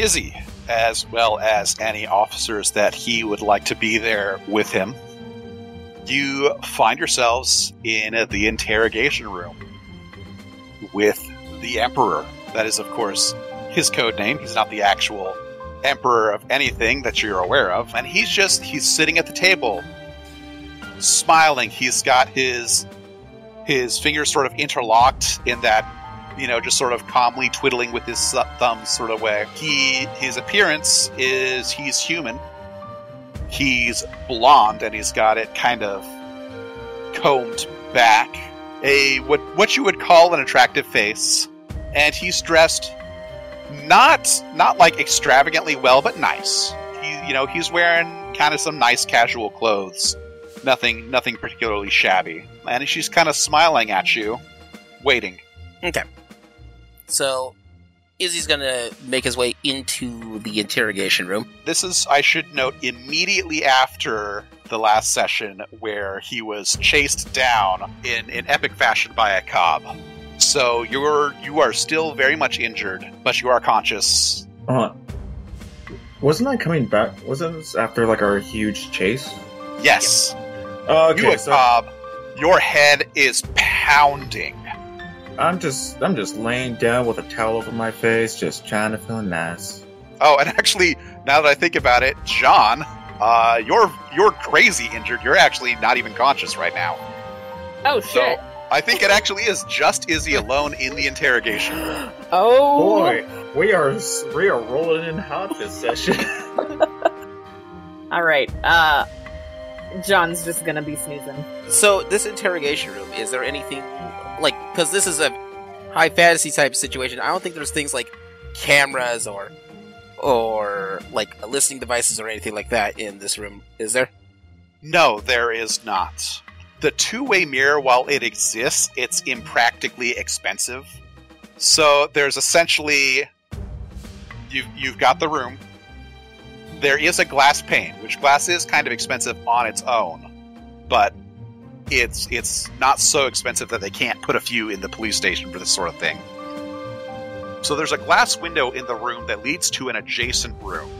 Izzy, as well as any officers that he would like to be there with him, you find yourselves in the interrogation room with the Emperor. That is, of course, his code name. He's not the actual Emperor of anything that you're aware of. And he's just, he's sitting at the table, smiling. He's got his his fingers sort of interlocked in that you know just sort of calmly twiddling with his thumbs sort of way. He his appearance is he's human. He's blonde and he's got it kind of combed back. A what what you would call an attractive face. And he's dressed not not like extravagantly well but nice. He you know he's wearing kind of some nice casual clothes. Nothing nothing particularly shabby. And she's kind of smiling at you, waiting. Okay. So, Izzy's gonna make his way into the interrogation room. This is, I should note, immediately after the last session where he was chased down in, in epic fashion by a cob. So you're you are still very much injured, but you are conscious. Uh, wasn't I coming back? Wasn't this after like our huge chase? Yes. Uh, okay, you a so cob your head is pounding. I'm just I'm just laying down with a towel over my face, just trying to feel nice. Oh, and actually, now that I think about it, John, uh, you're you're crazy injured. You're actually not even conscious right now. Oh shit! So I think it actually is just Izzy alone in the interrogation room. Oh boy, we are we are rolling in hot this session. All right. Uh, John's just gonna be snoozing. So, this interrogation room, is there anything like because this is a high fantasy type situation? I don't think there's things like cameras or or like listening devices or anything like that in this room. Is there? No, there is not. The two-way mirror, while it exists, it's impractically expensive. So there's essentially you've you've got the room there is a glass pane, which glass is kind of expensive on its own, but it's it's not so expensive that they can't put a few in the police station for this sort of thing. So there's a glass window in the room that leads to an adjacent room,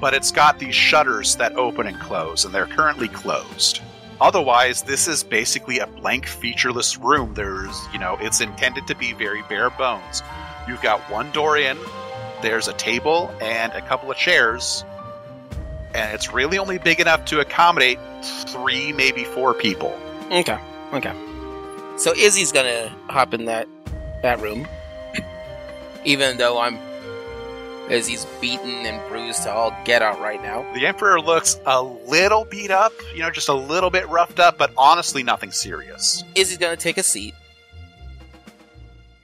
but it's got these shutters that open and close, and they're currently closed. Otherwise, this is basically a blank, featureless room. There's, you know, it's intended to be very bare bones. You've got one door in, there's a table and a couple of chairs, and it's really only big enough to accommodate three, maybe four people. Okay. Okay. So Izzy's gonna hop in that that room, even though I'm Izzy's beaten and bruised to all get out right now. The Emperor looks a little beat up, you know, just a little bit roughed up, but honestly, nothing serious. Izzy's gonna take a seat,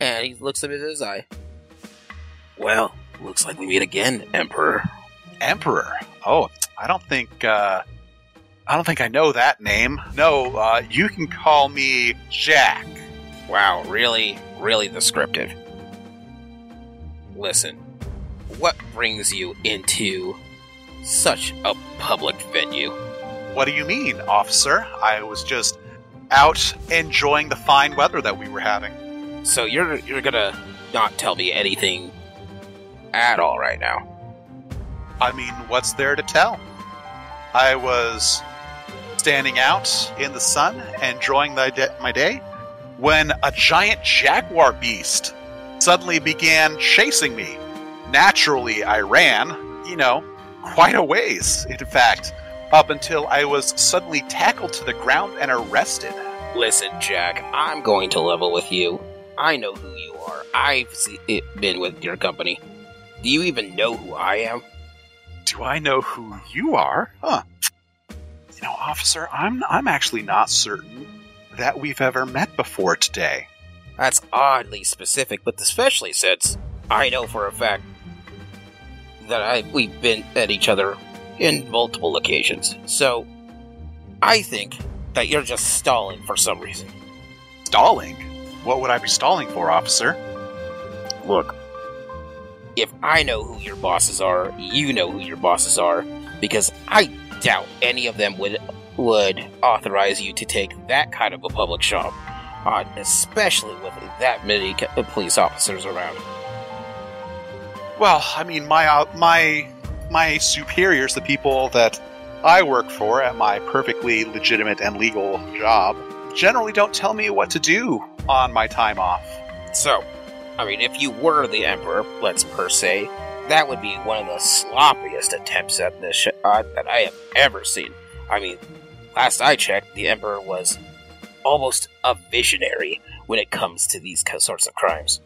and he looks him in his eye. Well, looks like we meet again, Emperor. Emperor. Oh, I don't think uh, I don't think I know that name. No, uh, you can call me Jack. Wow, really, really descriptive. Listen, what brings you into such a public venue? What do you mean, officer? I was just out enjoying the fine weather that we were having. So you're you're gonna not tell me anything at all right now? I mean, what's there to tell? I was standing out in the sun, and enjoying my day, when a giant jaguar beast suddenly began chasing me. Naturally, I ran, you know, quite a ways, in fact, up until I was suddenly tackled to the ground and arrested. Listen, Jack, I'm going to level with you. I know who you are. I've been with your company. Do you even know who I am? Do I know who you are? Huh. You know, officer, I'm I'm actually not certain that we've ever met before today. That's oddly specific, but especially since I know for a fact that I we've been at each other in multiple occasions. So I think that you're just stalling for some reason. Stalling? What would I be stalling for, officer? Look, if I know who your bosses are, you know who your bosses are, because I doubt any of them would would authorize you to take that kind of a public shop, uh, especially with that many police officers around. Well, I mean, my uh, my my superiors, the people that I work for at my perfectly legitimate and legal job, generally don't tell me what to do on my time off. So, I mean, if you were the Emperor, let's per se, that would be one of the sloppiest attempts at this sh- uh, that I have ever seen. I mean, last I checked, the Emperor was almost a visionary when it comes to these sorts of crimes.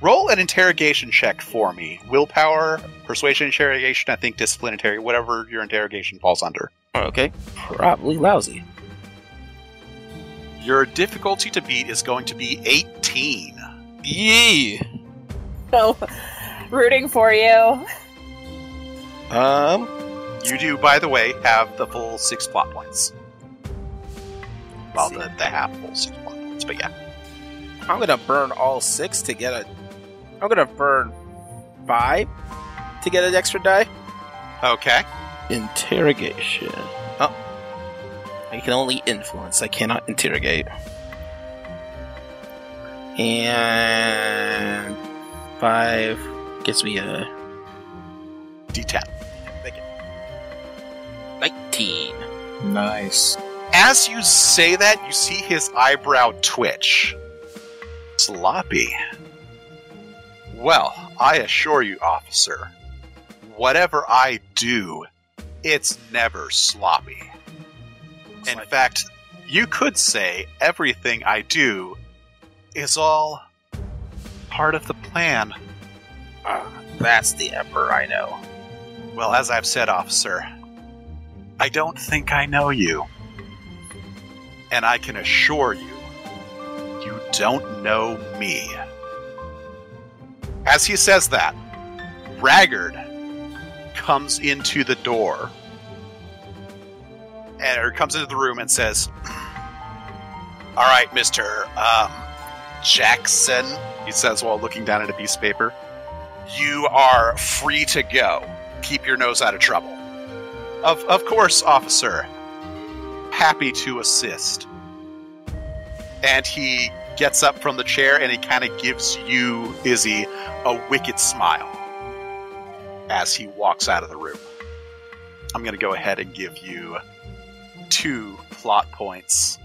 Roll an interrogation check for me. Willpower, persuasion interrogation, I think disciplinary, whatever your interrogation falls under. Okay, probably lousy. Your difficulty to beat is going to be 18. Yee. So, rooting for you. Um, You do, by the way, have the full six plot points. Well, the, the half full six plot points, but yeah. I'm gonna burn all six to get a. I'm gonna burn five to get an extra die. Okay. Interrogation. Oh. I can only influence, I cannot interrogate. And five gets me a D10. 19. Nice. As you say that, you see his eyebrow twitch. Sloppy. Well, I assure you, officer, whatever I do, it's never sloppy. In fact, you could say everything I do is all part of the plan. Ah, that's the Emperor I know. Well, as I've said, officer, I don't think I know you. And I can assure you, you don't know me. As he says that, Raggard comes into the door and or comes into the room and says, "All right, Mister um, Jackson," he says while looking down at a piece of paper, "you are free to go. Keep your nose out of trouble." Of of course, officer. Happy to assist. And he gets up from the chair and he kind of gives you, Izzy, a wicked smile as he walks out of the room. I'm going to go ahead and give you two plot points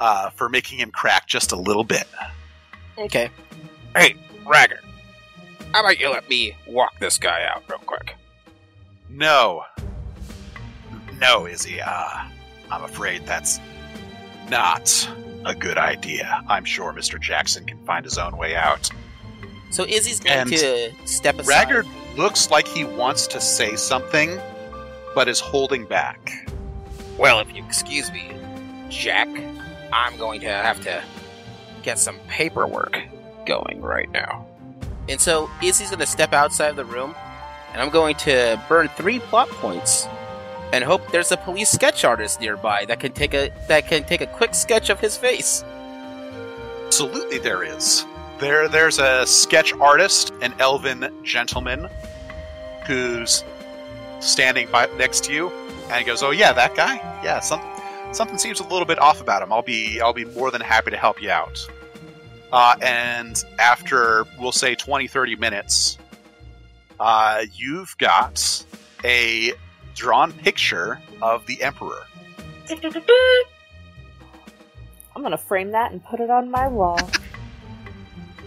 uh, for making him crack just a little bit. Okay. Hey, Raggard. How about you let me walk this guy out real quick? No. No, Izzy. Uh, I'm afraid that's not a good idea. I'm sure Mr. Jackson can find his own way out. So Izzy's going And to step aside. Raggard looks like he wants to say something, but is holding back. Well, if you excuse me, Jack, I'm going to have to get some paperwork going right now. And so Izzy's going to step outside of the room, and I'm going to burn three plot points, and hope there's a police sketch artist nearby that can take a that can take a quick sketch of his face. Absolutely, there is. There, there's a sketch artist, an elven gentleman, who's standing by next to you, and he goes, "Oh yeah, that guy. Yeah, something, something seems a little bit off about him. I'll be, I'll be more than happy to help you out." Uh, and after we'll say 20, 30 minutes, uh, you've got a drawn picture of the emperor. I'm gonna frame that and put it on my wall.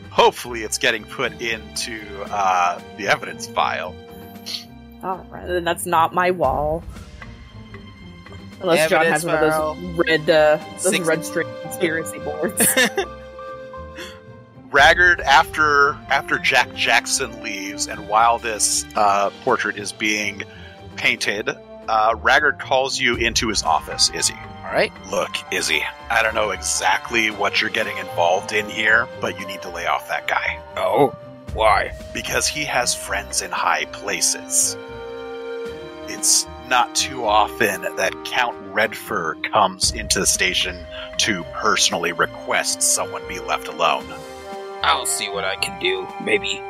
Hopefully, it's getting put into uh, the evidence file. Alright, then that's not my wall. Unless John Evidence has one of file. those red, uh, those Six- red string conspiracy boards. Raggard, after after Jack Jackson leaves, and while this uh, portrait is being painted, uh, Raggard calls you into his office. Izzy, All right. look, Izzy, I don't know exactly what you're getting involved in here, but you need to lay off that guy Oh, why? because he has friends in high places. It's not too often that Count Redfur comes into the station to personally request someone be left alone. I'll see what I can do. Maybe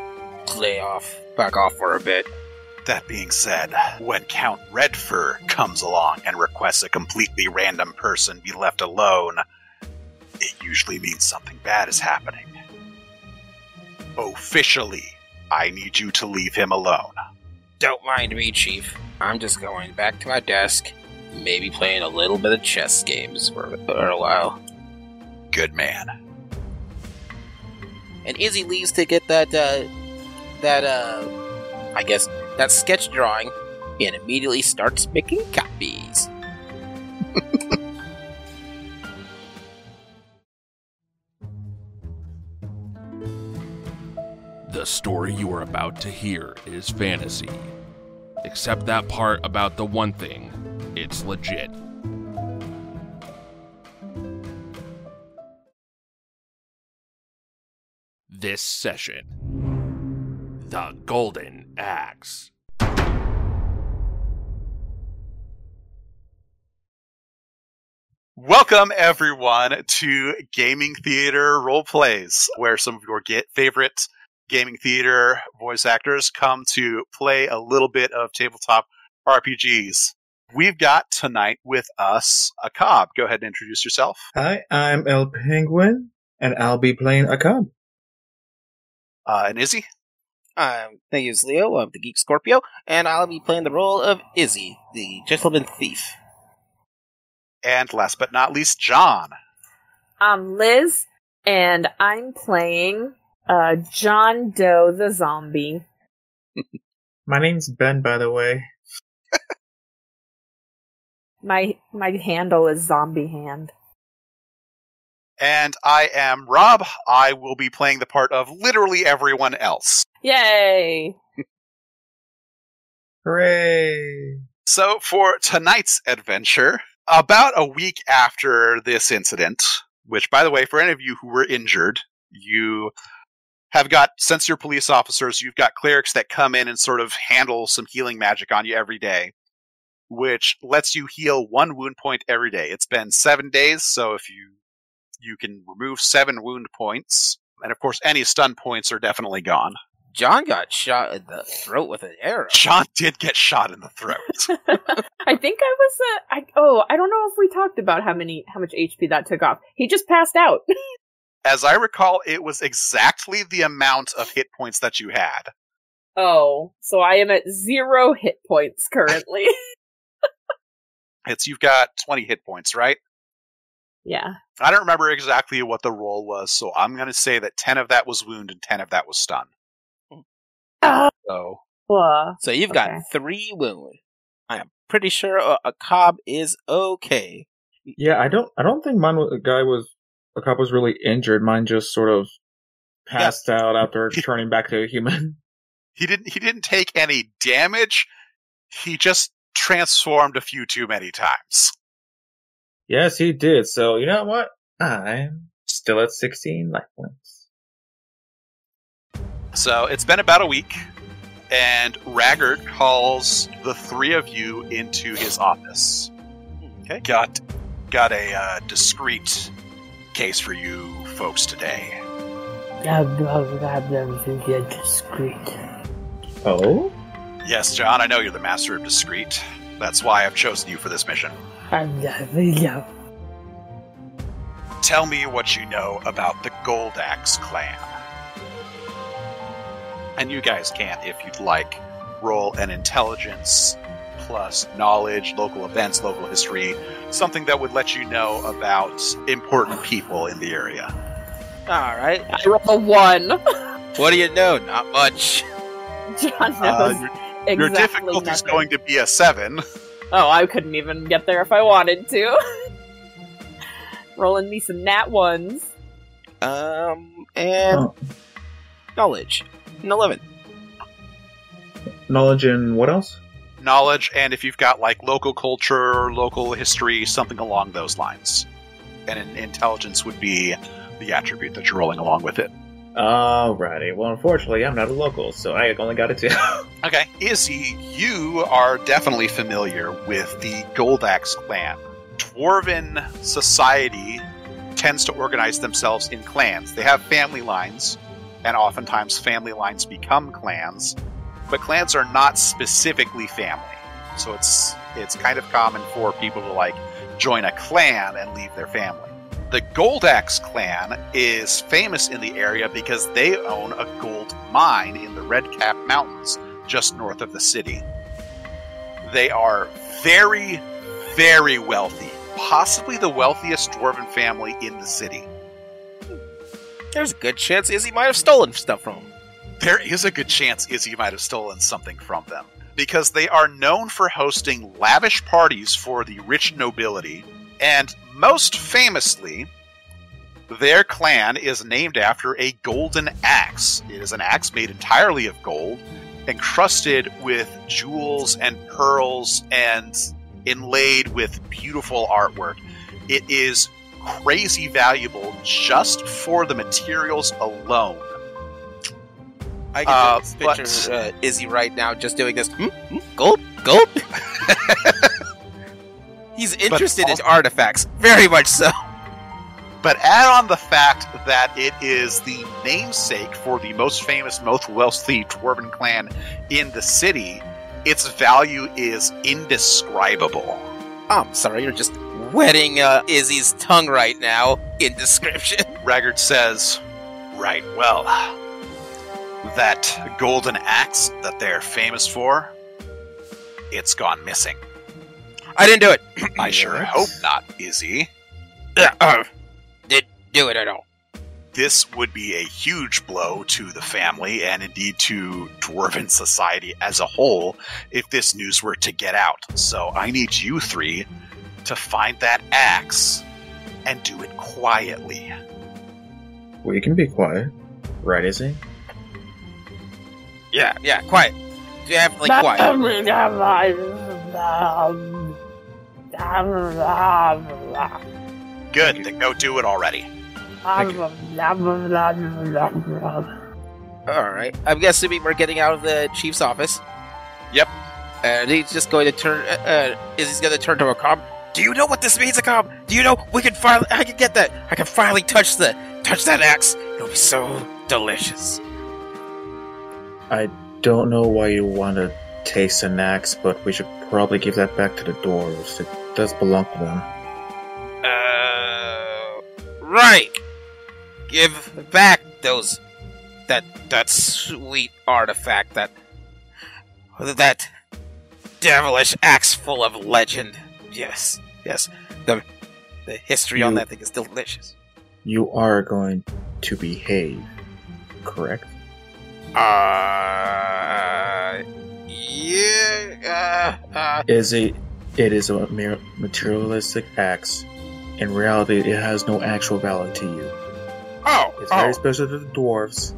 lay off, back off for a bit. That being said, when Count Redfur comes along and requests a completely random person be left alone, it usually means something bad is happening. Officially, I need you to leave him alone. Don't mind me, Chief. I'm just going back to my desk, maybe playing a little bit of chess games for, for a while. Good man. And Izzy leaves to get that, uh, that, uh, I guess, that sketch drawing and immediately starts making copies. The story you are about to hear is fantasy. Except that part about the one thing, it's legit. This session The Golden Axe. Welcome, everyone, to Gaming Theater Role Plays, where some of your get favorite gaming theater voice actors come to play a little bit of tabletop RPGs. We've got tonight with us a cob. Go ahead and introduce yourself. Hi, I'm El Penguin, and I'll be playing a cub. Uh, and Izzy. I'm my name is Leo of the Geek Scorpio, and I'll be playing the role of Izzy, the gentleman thief. And last but not least, John. I'm Liz, and I'm playing uh, John Doe the zombie. My name's Ben, by the way. My my handle is Zombie Hand. And I am Rob. I will be playing the part of literally everyone else. Yay! Hooray! So, for tonight's adventure, about a week after this incident, which, by the way, for any of you who were injured, you have got, since you're police officers, you've got clerics that come in and sort of handle some healing magic on you every day, which lets you heal one wound point every day. It's been seven days, so if you you can remove seven wound points, and of course, any stun points are definitely gone. John got shot in the throat with an arrow. John did get shot in the throat. I think I was uh, I oh I don't know if we talked about how many how much HP that took off. He just passed out. As I recall, it was exactly the amount of hit points that you had. oh, so I am at zero hit points currently. It's you've got 20 hit points, right? Yeah. I don't remember exactly what the roll was, so I'm going to say that 10 of that was wound and 10 of that was stun. Mm. Oh, So, So you've Okay. got three wound. I am pretty sure a, a cob is okay. Yeah, I don't. I don't think mine. Was, a guy was a cop was really injured. Mine just sort of passed out after turning back to a human. he didn't he didn't take any damage. He just transformed a few too many times. Yes, he did. So you know what? I'm still at 16 life points. So, it's been about a week and Raggard calls the three of you into his office. Okay. Got got a uh, discreet case for you folks today. discreet. Oh, Yes, John, I know you're the master of discreet. That's why I've chosen you for this mission. Tell me what you know about the Goldaxe clan. And you guys can, if you'd like, roll an intelligence plus knowledge, local events, local history, something that would let you know about important people in the area. All right. I roll a one. What do you know? Not much. John knows Uh, your, exactly your difficulty is nothing. going to be a seven. Oh, I couldn't even get there if I wanted to. Rolling me some nat ones. Um, and Oh. knowledge. An eleven. knowledge and what else? Knowledge, and if you've got like local culture, local history, something along those lines. And in, intelligence would be the attribute that you're rolling along with it. Alrighty. Well, unfortunately, I'm not a local, so I only got a two. Okay. Izzy, you are definitely familiar with the Goldaxe clan. Dwarven society tends to organize themselves in clans. They have family lines, and oftentimes family lines become clans, but clans are not specifically family. So it's it's kind of common for people to like join a clan and leave their family. The Goldaxe clan is famous in the area because they own a gold mine in the Red Cap Mountains just north of the city. They are very, very wealthy, possibly the wealthiest dwarven family in the city. There's a good chance Izzy might have stolen stuff from them. There is a good chance Izzy might have stolen something from them because they are known for hosting lavish parties for the rich nobility, and most famously, their clan is named after a golden axe. It is an axe made entirely of gold, encrusted with jewels and pearls, and inlaid with beautiful artwork. It is crazy valuable just for the materials alone. I can Uh, just but- picture uh, Izzy right now just doing this. Hmm? Hmm? Gulp, gulp. He's interested in artifacts, very much so. But add on the fact that it is the namesake for the most famous, most wealthy dwarven clan in the city, its value is indescribable. Oh, I'm sorry, you're just wetting uh, Izzy's tongue right now in description. Raggard says, Right, well, that golden axe that they're famous for, it's gone missing. I didn't do it. I sure hope not, Izzy. Uh, uh, didn't do it at all. This would be a huge blow to the family and indeed to dwarven society as a whole if this news were to get out. So I need you three to find that axe and do it quietly. We can be quiet. Right, Izzy? Yeah, yeah, quiet. Definitely quiet. Good, then go do it already. Alright, I'm guessing we're getting out of the chief's office. Yep. And he's just going to turn, uh, uh, Izzy's going to turn to a cob. Do you know what this means, a Aak'ab? Do you know we can finally, I can get that, I can finally touch the, touch that axe. It'll be so delicious. I don't know why you want to taste an axe, but we should probably give that back to the dwarves. It does belong to them. Uh, right. Give back those that that sweet artifact that that devilish axe full of legend. Yes, yes. The the history on that thing is delicious. You are going to behave, correct? Uh, yeah. Uh, uh, Izzy, it is a mere materialistic axe. In reality, it has no actual value to you. oh, It's very oh, special to the dwarves.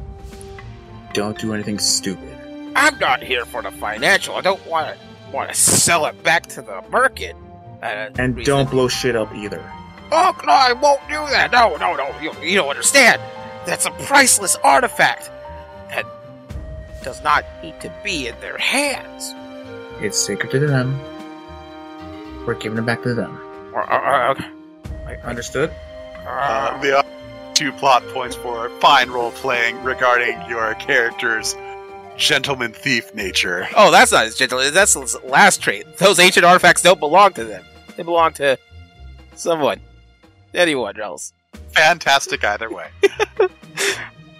Don't do anything stupid. I'm not here for the financial. I don't want to want to sell it back to the market. Uh, And reason- don't blow shit up either. Oh, no, I won't do that. No, no, no. You, you don't understand. That's a priceless artifact that does not need to be in their hands. It's sacred to them. We're giving it back to them. Understood? Uh, the other two plot points for fine role playing regarding your character's gentleman thief nature. oh, that's not his gentleman. That's his last trait. Those ancient artifacts don't belong to them. They belong to someone, anyone else. Fantastic either way.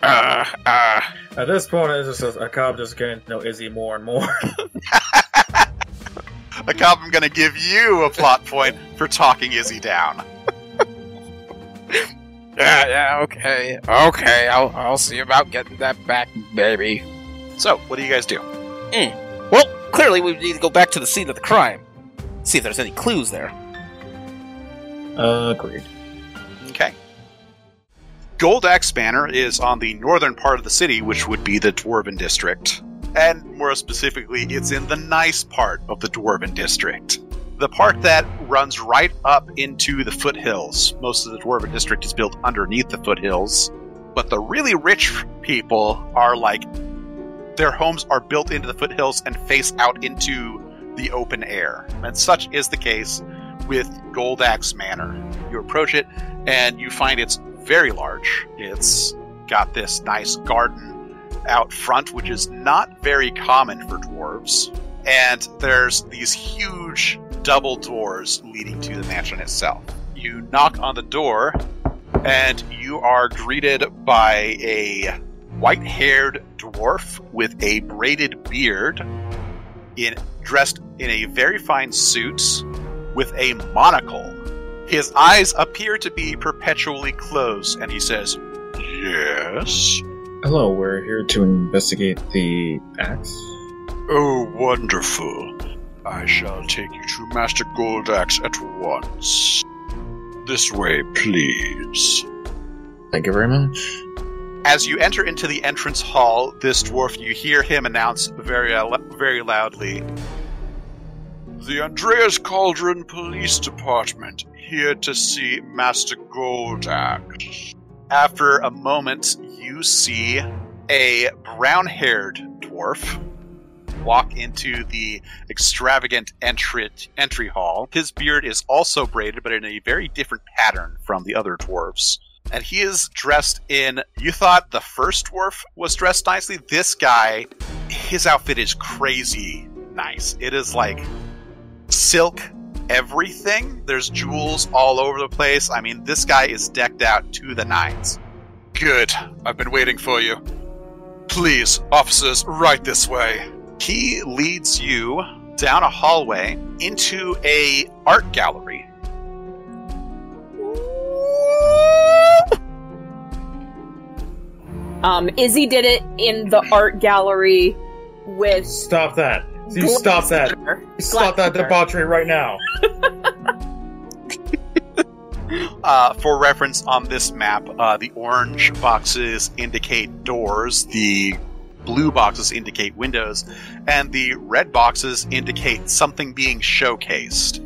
Uh, uh, At this point, it's just a, a cop just getting to know Izzy more and more. A cop, I'm going to give you a plot point for talking Izzy down. yeah, yeah, okay, okay. I'll, I'll see about getting that back, baby. So, what do you guys do? Hmm. Well, clearly we need to go back to the scene of the crime. See if there's any clues there. Agreed. Okay. Goldaxe Banner is on the northern part of the city, which would be the Dwarven District. And more specifically, it's in the nice part of the Dwarven District. The part that runs right up into the foothills. Most of the Dwarven District is built underneath the foothills. But the really rich people are like, their homes are built into the foothills and face out into the open air. And such is the case with Goldaxe Manor. You approach it, and you find it's very large. It's got this nice garden out front, which is not very common for dwarves. And there's these huge double doors leading to the mansion itself. You knock on the door, and you are greeted by a white-haired dwarf with a braided beard, in dressed in a very fine suit with a monocle. His eyes appear to be perpetually closed, and he says, "Yes." Hello, we're here to investigate the axe. Oh, wonderful. I shall take you to Master Goldaxe at once. This way, please. Thank you very much. As you enter into the entrance hall, this dwarf, you hear him announce very, uh, very loudly The Andreas Cauldron Police Department, here to see Master Goldaxe. After a moment, you see a brown haired dwarf walk into the extravagant entry, entry hall. His beard is also braided, but in a very different pattern from the other dwarves. And he is dressed in. You thought the first dwarf was dressed nicely? This guy, his outfit is crazy nice. It is like silk everything. There's jewels all over the place. I mean, this guy is decked out to the nines. Good. I've been waiting for you. Please, officers, right this way. He leads you down a hallway into a art gallery. Um, Izzy did it in the art gallery with. Stop that. You stop that. Stop that debauchery right now. Uh, for reference on this map, uh, the orange boxes indicate doors, the blue boxes indicate windows, and the red boxes indicate something being showcased.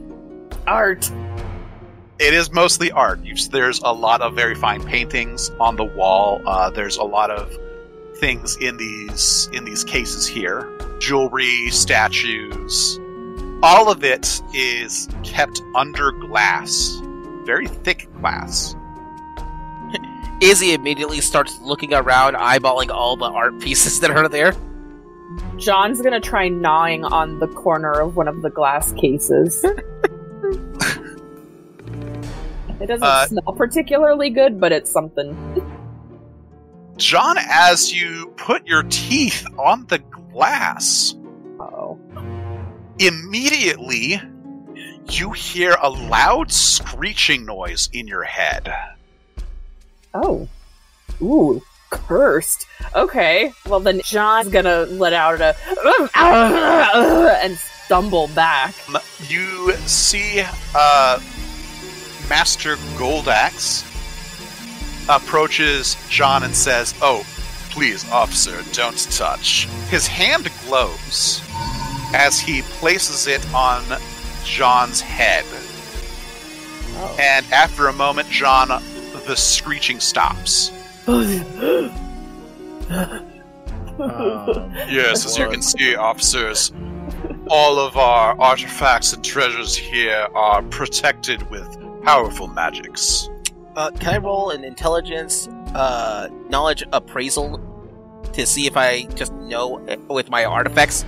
Art. It is mostly art. There's a lot of very fine paintings on the wall. Uh, there's a lot of things in these in these cases here, jewelry, statues. All of it is kept under glass, very thick glass. Izzy immediately starts looking around, eyeballing all the art pieces that are there. John's gonna try gnawing on the corner of one of the glass cases. it doesn't Uh, smell particularly good, but it's something. John, as you put your teeth on the glass, Oh. immediately you hear a loud screeching noise in your head. Oh. Ooh, cursed. Okay. Well, then John's gonna let out a and stumble back. You see uh, Master Goldaxe approaches John and says, Oh, please, officer, don't touch. His hand glows as he places it on John's head. Oh. And after a moment, John, the screeching stops. Um, Yes, as you can see, officers, all of our artifacts and treasures here are protected with powerful magics. Uh, can I roll an intelligence, uh, knowledge appraisal to see if I just know uh, with my artifacts,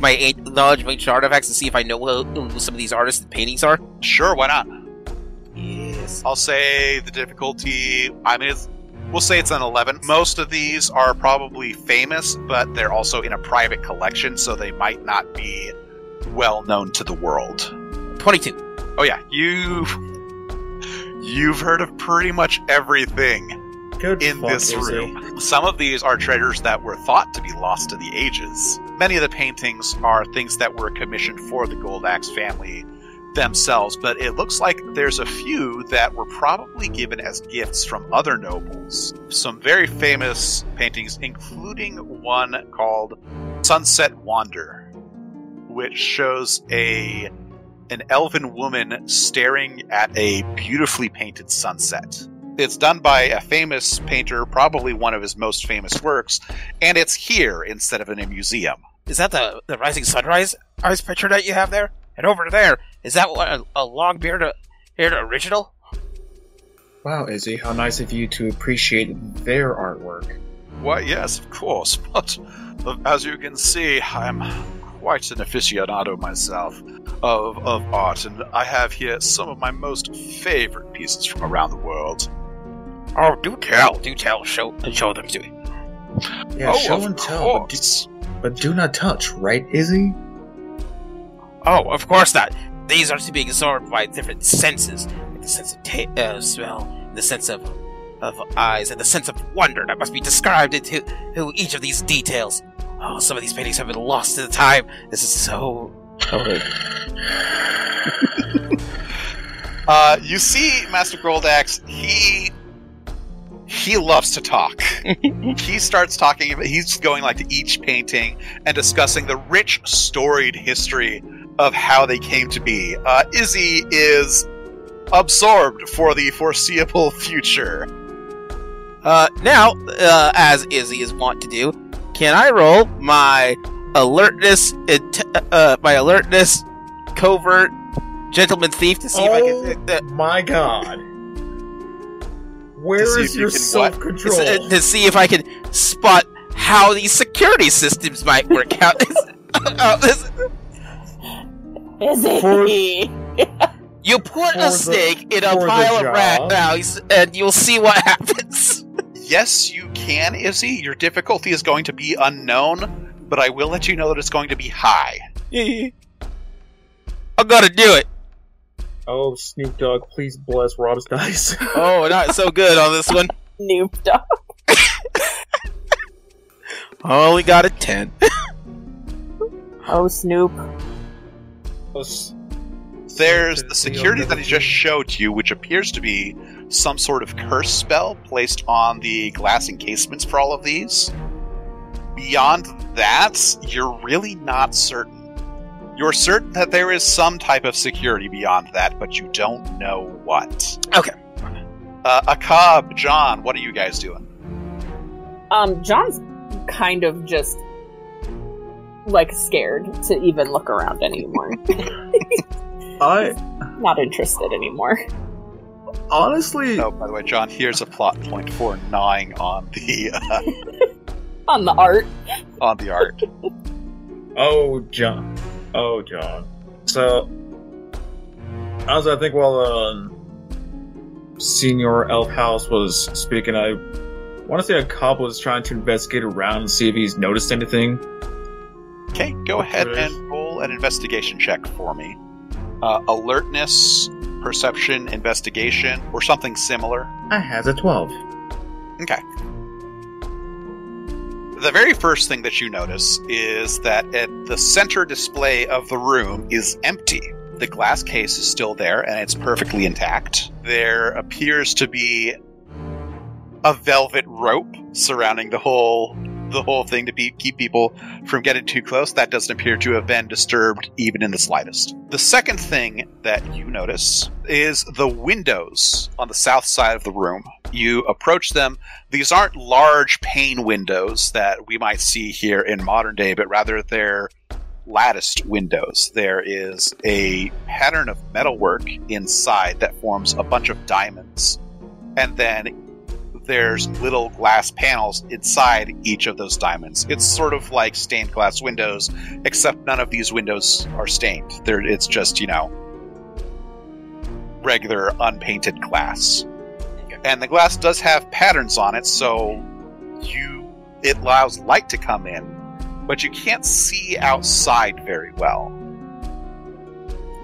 with my knowledge of ancient artifacts, to see if I know who, who some of these artists' paintings are? Sure, why not? Yes. I'll say the difficulty. I mean, it's, we'll say it's an 11. Most of these are probably famous, but they're also in a private collection, so they might not be well known to the world. Twenty-two. Oh yeah, you you've heard of pretty much everything good in this room. Some of these are treasures that were thought to be lost to the ages. Many of the paintings are things that were commissioned for the Goldaxe family themselves, but it looks like there's a few that were probably given as gifts from other nobles. Some very famous paintings, including one called Sunset Wander, which shows a an elven woman staring at a beautifully painted sunset. It's done by a famous painter, probably one of his most famous works, and it's here instead of in a museum. Is that the the rising sunrise ice picture that you have there? And over there, is that a, a long beard uh, haired original? Wow, Izzy, how nice of you to appreciate their artwork. Why, yes, of course, but as you can see, I'm quite an aficionado myself of, of art, and I have here some of my most favorite pieces from around the world. Oh, do tell, do tell. Show, show them to me. Yeah, oh, show of and tell, but do, but do not touch, right, Izzy? Oh, of course not. These are to be absorbed by different senses, like the sense of ta- uh, smell, the sense of of eyes, and the sense of wonder that must be described into to each of these details. Oh, some of these paintings have been lost to the time. This is so. Uh, you see, Master Goldaxe, he he loves to talk. he starts talking. He's going like to each painting and discussing the rich, storied history of how they came to be. Uh, Izzy is absorbed for the foreseeable future. Uh, now, uh, as Izzy is wont to do, can I roll my alertness, int- uh, my alertness, covert, gentleman thief to see if I can uh, my god. Where To see is if you your can self control? uh, to see if I can spot how these security systems might work out. Is it? For- you put For a the- stake in a pile of rat job. mouse, and you'll see what happens. Yes, you can, Izzy. Your difficulty is going to be unknown, but I will let you know that it's going to be high. I'm gonna do it. Oh, Snoop Dogg, please bless Rob's dice. Oh, not so good on this one. Nooped up. Only got a ten. Oh, Snoop. Oh, There's the security that he just showed you, which appears to be some sort of curse spell placed on the glass encasements for all of these. Beyond that, you're really not certain. You're certain that there is some type of security beyond that, but you don't know what. Okay. Uh, Aak'ab, John, what are you guys doing? Um, John's kind of just like scared to even look around anymore. I Not interested anymore. honestly, Oh, by the way, John, here's a plot point for gnawing on the uh, On the art. on the art. oh John, oh John. So, as I think while um, Senior Elf House was speaking, I want to say a cop was trying to investigate around and see if he's noticed anything. Okay, go ahead and roll an investigation check for me. Uh, alertness, perception, investigation, or something similar. I has a twelve. Okay. The very first thing that you notice is that at the center display of the room is empty. The glass case is still there and it's perfectly intact. There appears to be a velvet rope surrounding the whole the whole thing to be, keep people from getting too close. That doesn't appear to have been disturbed even in the slightest. The second thing that you notice is the windows on the south side of the room. You approach them. These aren't large pane windows that we might see here in modern day, but rather they're latticed windows. There is a pattern of metalwork inside that forms a bunch of diamonds. And then there's little glass panels inside each of those diamonds. It's sort of like stained glass windows, except none of these windows are stained. They're, it's just, you know, regular unpainted glass. And the glass does have patterns on it, so you it allows light to come in, but you can't see outside very well.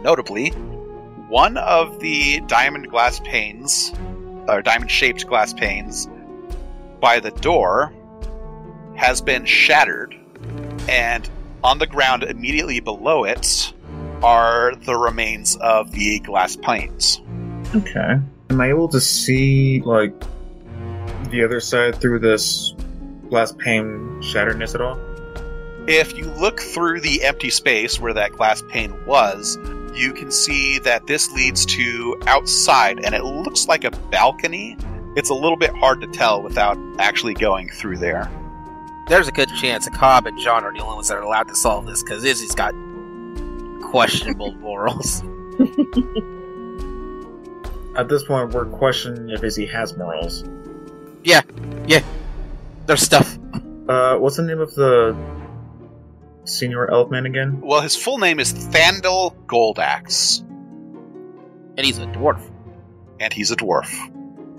Notably, one of the diamond glass panes or diamond shaped glass panes by the door has been shattered, and on the ground immediately below it are the remains of the glass panes. Okay. Am I able to see like the other side through this glass pane shatteredness at all? If you look through the empty space where that glass pane was, you can see that this leads to outside, and it looks like a balcony. It's a little bit hard to tell without actually going through there. There's a good chance Cobb and John are the only ones that are allowed to solve this because Izzy's got questionable morals. At this point, we're questioning if Izzy has morals. Yeah, yeah. There's stuff. Uh, what's the name of the senior elfman again? Well, his full name is Thandel Goldaxe. And he's a dwarf. and he's a dwarf.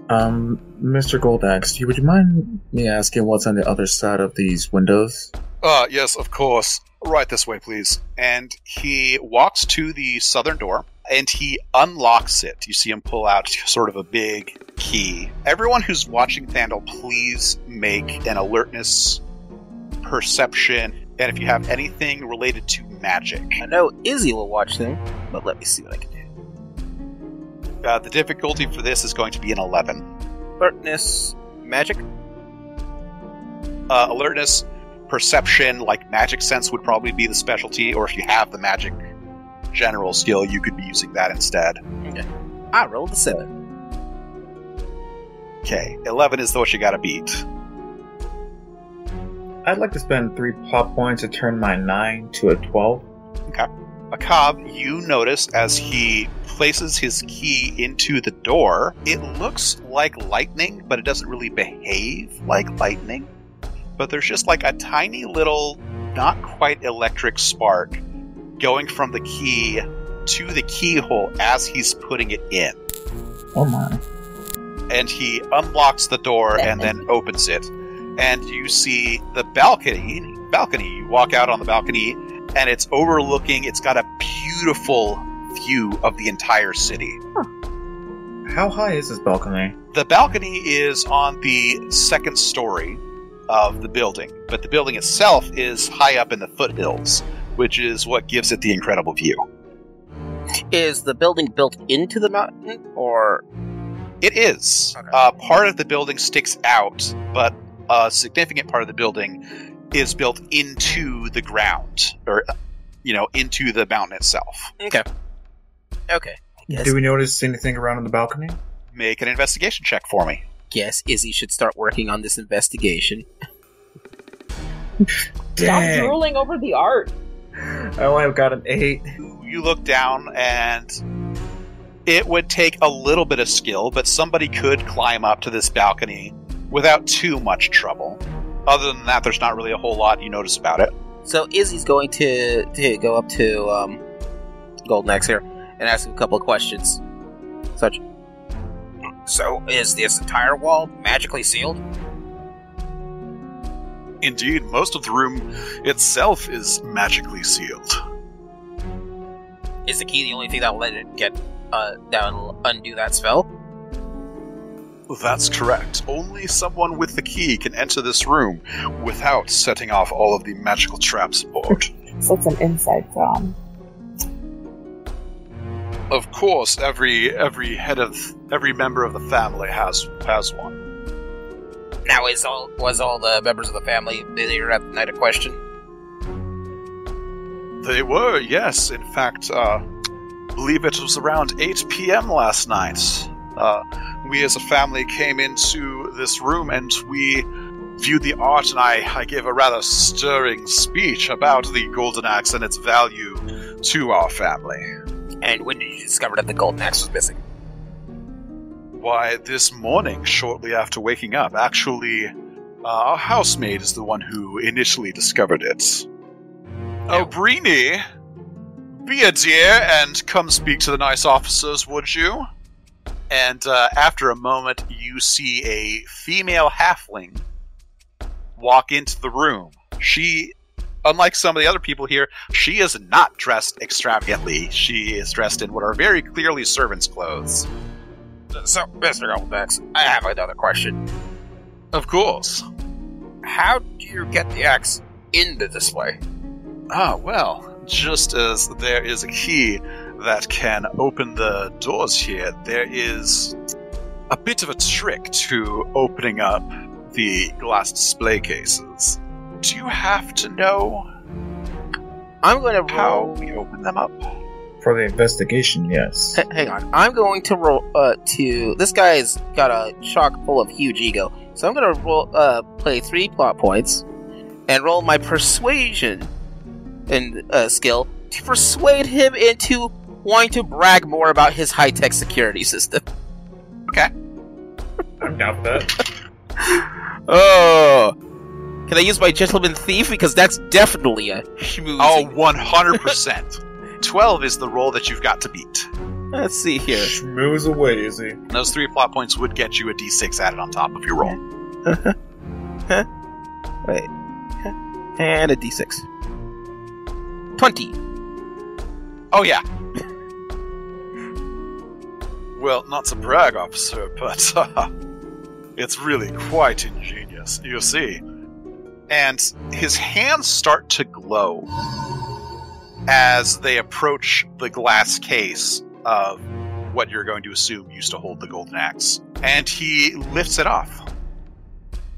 Um, Mr. Goldaxe, would you mind me asking what's on the other side of these windows? Uh, yes, of course. Right this way, please. And he walks to the southern door and he unlocks it. You see him pull out sort of a big key. Everyone who's watching Thandal, please make an alertness, perception, and if you have anything related to magic. I know Izzy will watch them, but let me see what I can do. Uh, the difficulty for this is going to be an 11. Alertness, magic. Uh, alertness, perception, like magic sense would probably be the specialty, or if you have the magic general skill, you could be using that instead. Okay. I rolled a seven. Okay, 11 is the what you gotta beat. I'd like to spend three pop points to turn my 9 to a 12. Aak'ab, you notice as he places his key into the door, it looks like lightning, but it doesn't really behave like lightning. But there's just like a tiny little, not quite electric spark going from the key to the keyhole as he's putting it in. Oh my. and he unlocks the door and then opens it and you see the balcony balcony you walk out on the balcony and it's overlooking it's got a beautiful view of the entire city How high is this balcony? the balcony is on the second story of the building but the building itself is high up in the foothills which is what gives it the incredible view Is the building built into the mountain, or It is. Okay. Uh, part of the building sticks out, but a significant part of the building is built into the ground, or uh, you know, into the mountain itself. okay? Okay. Yes. Do we notice anything around on the balcony? Make an investigation check for me. Guess Izzy should start working on this investigation. Stop drooling over the art. I only have got an 8. You, you look down, and it would take a little bit of skill, but somebody could climb up to this balcony without too much trouble. Other than that, there's not really a whole lot you notice about it. So Izzy's going to to go up to um, Golden Axe here and ask him a couple of questions. Such. So is this entire wall magically sealed? Indeed, most of the room itself is magically sealed. Is the key the only thing that will let it get uh that will undo that spell? That's correct. Only someone with the key can enter this room without setting off all of the magical traps aboard. So it's an inside job. of course, every every head of every member of the family has has one. Now is all was all the members of the family there at the night of question? They were, yes. In fact, uh, believe it was around 8 p.m. last night. Uh, we as a family came into this room and we viewed the art, and I, I gave a rather stirring speech about the Golden Axe and its value to our family. And when did you discover that the golden axe was missing? Why, this morning, shortly after waking up, actually, uh, our housemaid is the one who initially discovered it. Oh, Breeny, be a dear and come speak to the nice officers, would you? And uh, after a moment, you see a female halfling walk into the room. She, unlike some of the other people here, she is not dressed extravagantly. She is dressed in what are very clearly servant's clothes. So, Mr. Goldaxe, I have another question. Of course. How do you get the axe in the display? Ah, well, just as there is a key that can open the doors here, there is a bit of a trick to opening up the glass display cases. Do you have to know I'm going to how we open them up? For the investigation, yes. H- hang on. I'm going to roll uh, to. This guy's got a chock full of huge ego, so I'm going to roll uh, play three plot points and roll my persuasion and uh, skill to persuade him into wanting to brag more about his high tech security system. Okay. I'm down for that. Oh, can I use my gentleman thief because that's definitely a schmoozy. Oh, 100%. 12 is the roll that you've got to beat. Let's see here. Schmooze away, Izzy. Those three plot points would get you a d6 added on top of your roll. Wait. And a d6. 20. Oh, yeah. Well, not to brag, officer, but uh, it's really quite ingenious, you see. And his hands start to glow as they approach the glass case of what you're going to assume used to hold the golden axe. And he lifts it off.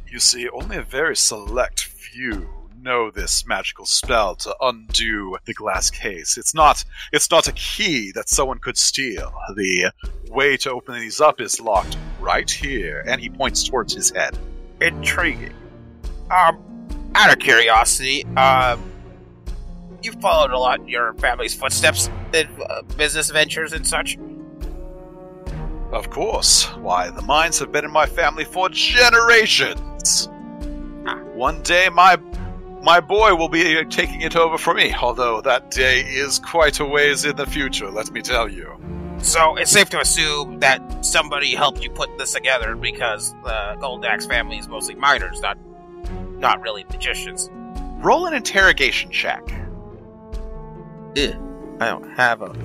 You see, only a very select few know this magical spell to undo the glass case. It's not it's not a key that someone could steal. The way to open these up is locked right here, and he points towards his head. Intriguing. Um, out of curiosity, um, you followed a lot in your family's footsteps in uh, business ventures and such. Of course. Why, the mines have been in my family for generations. One day my my boy will be taking it over for me, although that day is quite a ways in the future, let me tell you. So it's safe to assume that somebody helped you put this together because the Goldaxe family is mostly miners, not not really magicians. Roll an interrogation check. I don't have a.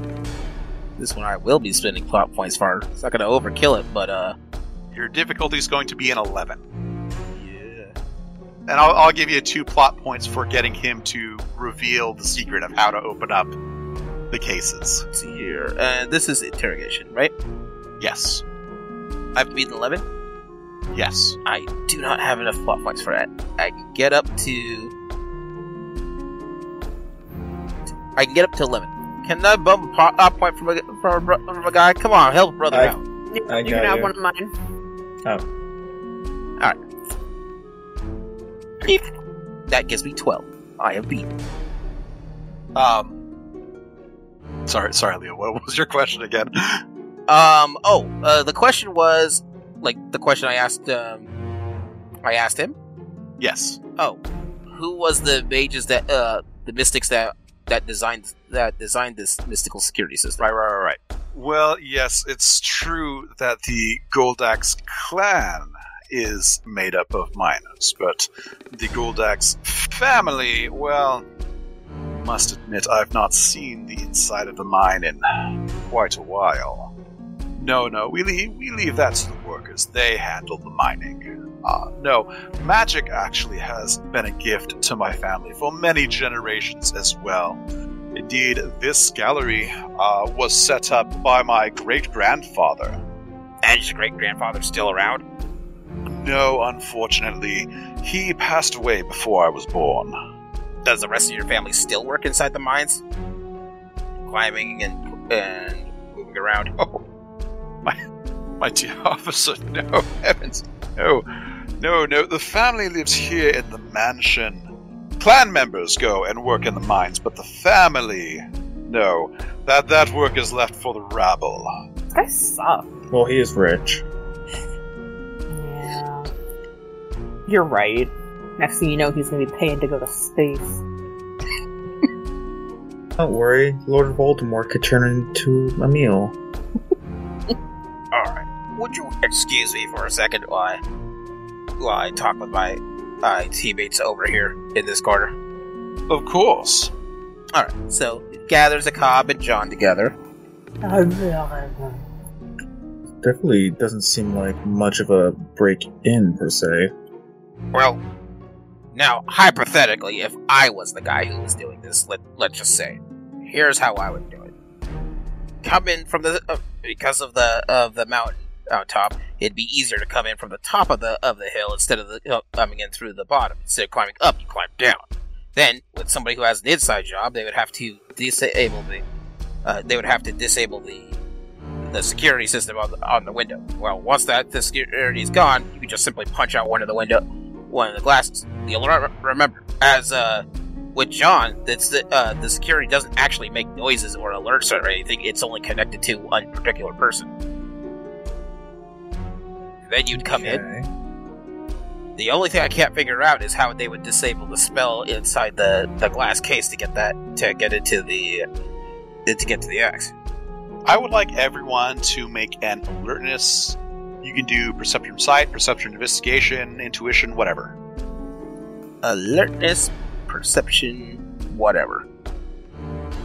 This one I will be spending plot points for. It's not gonna overkill it, but uh. Your difficulty is going to be an 11. Yeah. And I'll, I'll give you two plot points for getting him to reveal the secret of how to open up the cases. Let's see here. Uh, this is interrogation, right? Yes. I have to beat 11? Yes. I do not have enough plot points for that. I can get up to. I can get up to 11. Can I bump a plot point from a, from, a, from a guy? Come on, help brother I- out. You, I you got can have one of mine. Beep. That gives me 12. I am beat. Um. Sorry, sorry, Leo. What was your question again? Um, oh, uh, the question was, like, the question I asked, um, I asked him, Yes. oh, who was the mages that, uh, the mystics that, that designed, that designed this mystical security system? Right, right, right, right. Well, yes, it's true that the Goldaxe clan is made up of miners, but the Goldaxe family, well, must admit I've not seen the inside of the mine in quite a while. No, no, we leave, we leave that to the workers. They handle the mining. Uh, no, magic actually has been a gift to my family for many generations as well. Indeed, this gallery uh, was set up by my great grandfather. And your great grandfather still around? No, unfortunately, he passed away before I was born. Does the rest of your family still work inside the mines? Climbing and, and moving around? Oh, my, my dear officer, no, heavens, no, no, no. The family lives here in the mansion. Clan members go and work in the mines, but the family, no, that that work is left for the rabble. This guy sucks. Well, he is rich. You're right. Next thing you know, he's gonna be paying to go to space. Don't worry, Lord Voldemort could turn into a meal. Alright. Would you excuse me for a second while I, while I talk with my uh, teammates over here in this corner? Of course. Alright, so gathers Aak'ab and John together. Definitely doesn't seem like much of a break in, per se. Well, now, hypothetically, if I was the guy who was doing this, let, let's just say, here's how I would do it. Come in from the, uh, because of the, of the mountain out top, it'd be easier to come in from the top of the, of the hill instead of the, uh, coming in through the bottom. Instead of climbing up, you climb down. Then, with somebody who has an inside job, they would have to disable the, uh, they would have to disable the, the security system on the, on the window. Well, once that the security is gone, you can just simply punch out one of the window, one of the glasses. You'll re- remember, as uh, with John, that's the uh, the security doesn't actually make noises or alerts or anything. It's only connected to one particular person. Then you'd come in. The only thing I can't figure out is how they would disable the spell inside the, the glass case to get that to get into the to get to the X. I would like everyone to make an alertness. You can do perception sight, perception investigation, intuition, whatever. Alertness, perception, whatever.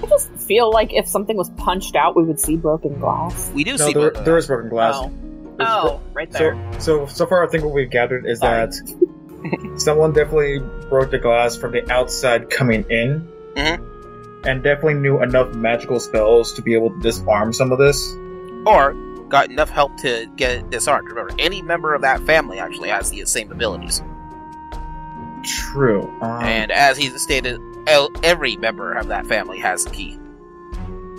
I just feel like if something was punched out, we would see broken glass. We do No, see there, both of there them. is broken glass. Oh, oh right there. So, so so far, I think what we've gathered is Sorry. that someone definitely broke the glass from the outside coming in, Mhm. and definitely knew enough magical spells to be able to disarm some of this. Or got enough help to get it disarmed. Remember, any member of that family actually has the same abilities. True. Um, and as he stated, every member of that family has the key.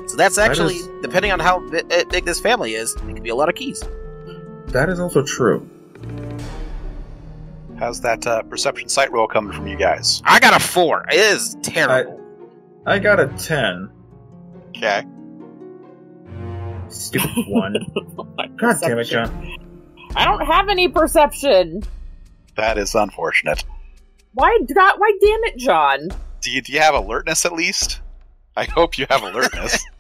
So that's actually, is- depending on how uh, big this family is, it could be a lot of keys. that is also true. How's that uh, perception sight roll coming from you guys? I got a four. It is terrible. I got a ten. Okay. Stupid one. God damn it, John. I don't have any perception. That is unfortunate. Why, God, why damn it, John? Do you, do you have alertness at least? I hope you have alertness.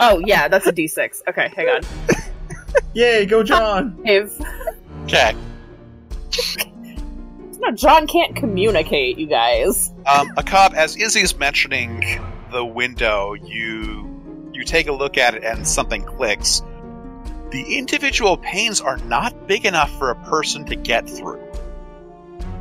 Oh yeah, that's a D6. Okay, hang on. Yay, go John! If okay. no, John can't communicate, you guys. Um, Aak'ab, as Izzy's mentioning the window, you you take a look at it and something clicks. The individual panes are not big enough for a person to get through.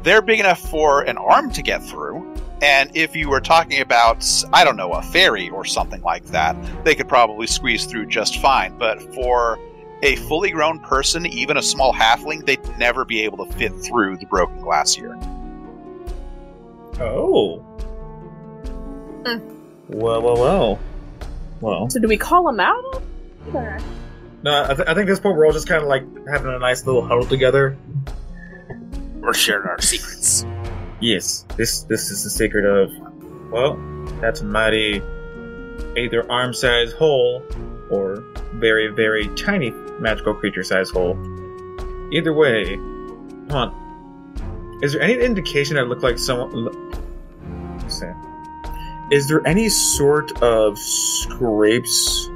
They're big enough for an arm to get through, and if you were talking about, I don't know, a fairy or something like that, they could probably squeeze through just fine. But for a fully grown person, even a small halfling, they'd never be able to fit through the broken glass here. Oh. Hmm. Well, well, well. Well. So do we call him out? Or- No, I, th- I think at this point we're all just kind of like having a nice little huddle together. We're sharing our secrets. Yes, this this is the secret of, well, that's a mighty either arm-sized hole or very very tiny magical creature-sized hole. Either way, hold on. Is there any indication that looked like someone? Let's see. Is there any sort of scrapes,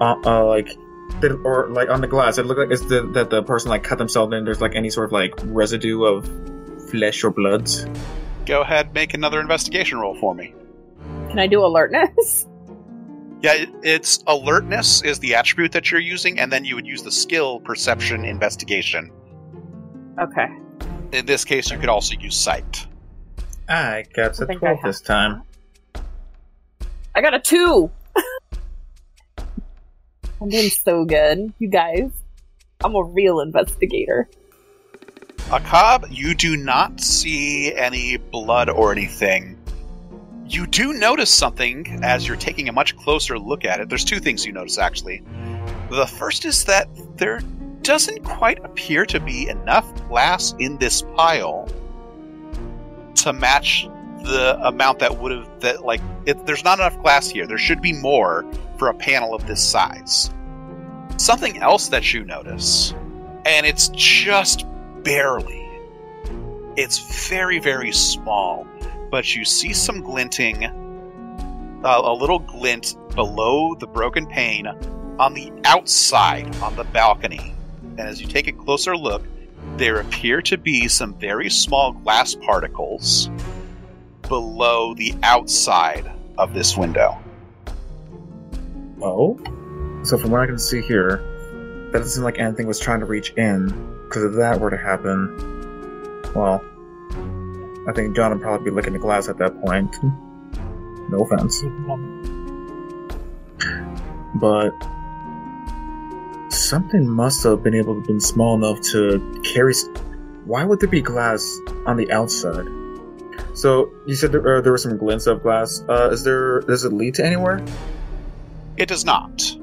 uh, uh like, that, or like on the glass? It looked like it's the, that the person like cut themselves and There's like any sort of like residue of flesh or blood. Go ahead, make another investigation roll for me. Can I do alertness? Yeah, it's alertness is the attribute that you're using, and then you would use the skill perception investigation. Okay. In this case, you could also use sight. I got I a think 12 this time. I got a two. I'm doing so good, you guys. I'm a real investigator. Aak'ab, you do not see any blood or anything. You do notice something as you're taking a much closer look at it. There's two things you notice, actually. The first is that there doesn't quite appear to be enough glass in this pile to match the amount that would have that like it, there's not enough glass here there should be more for a panel of this size something else that you notice and it's just barely. It's very, very small, but you see some glinting, uh, a little glint below the broken pane on the outside, on the balcony. And as you take a closer look, there appear to be some very small glass particles below the outside of this window. Oh? So from what I can see here, that doesn't seem like anything was trying to reach in. Because if that were to happen, well, I think John would probably be licking the glass at that point. No offense. But something must have been able to been small enough to carry. s- Why would there be glass on the outside? So you said there, uh, there were some glints of glass. Uh, is there? Does it lead to anywhere? It does not.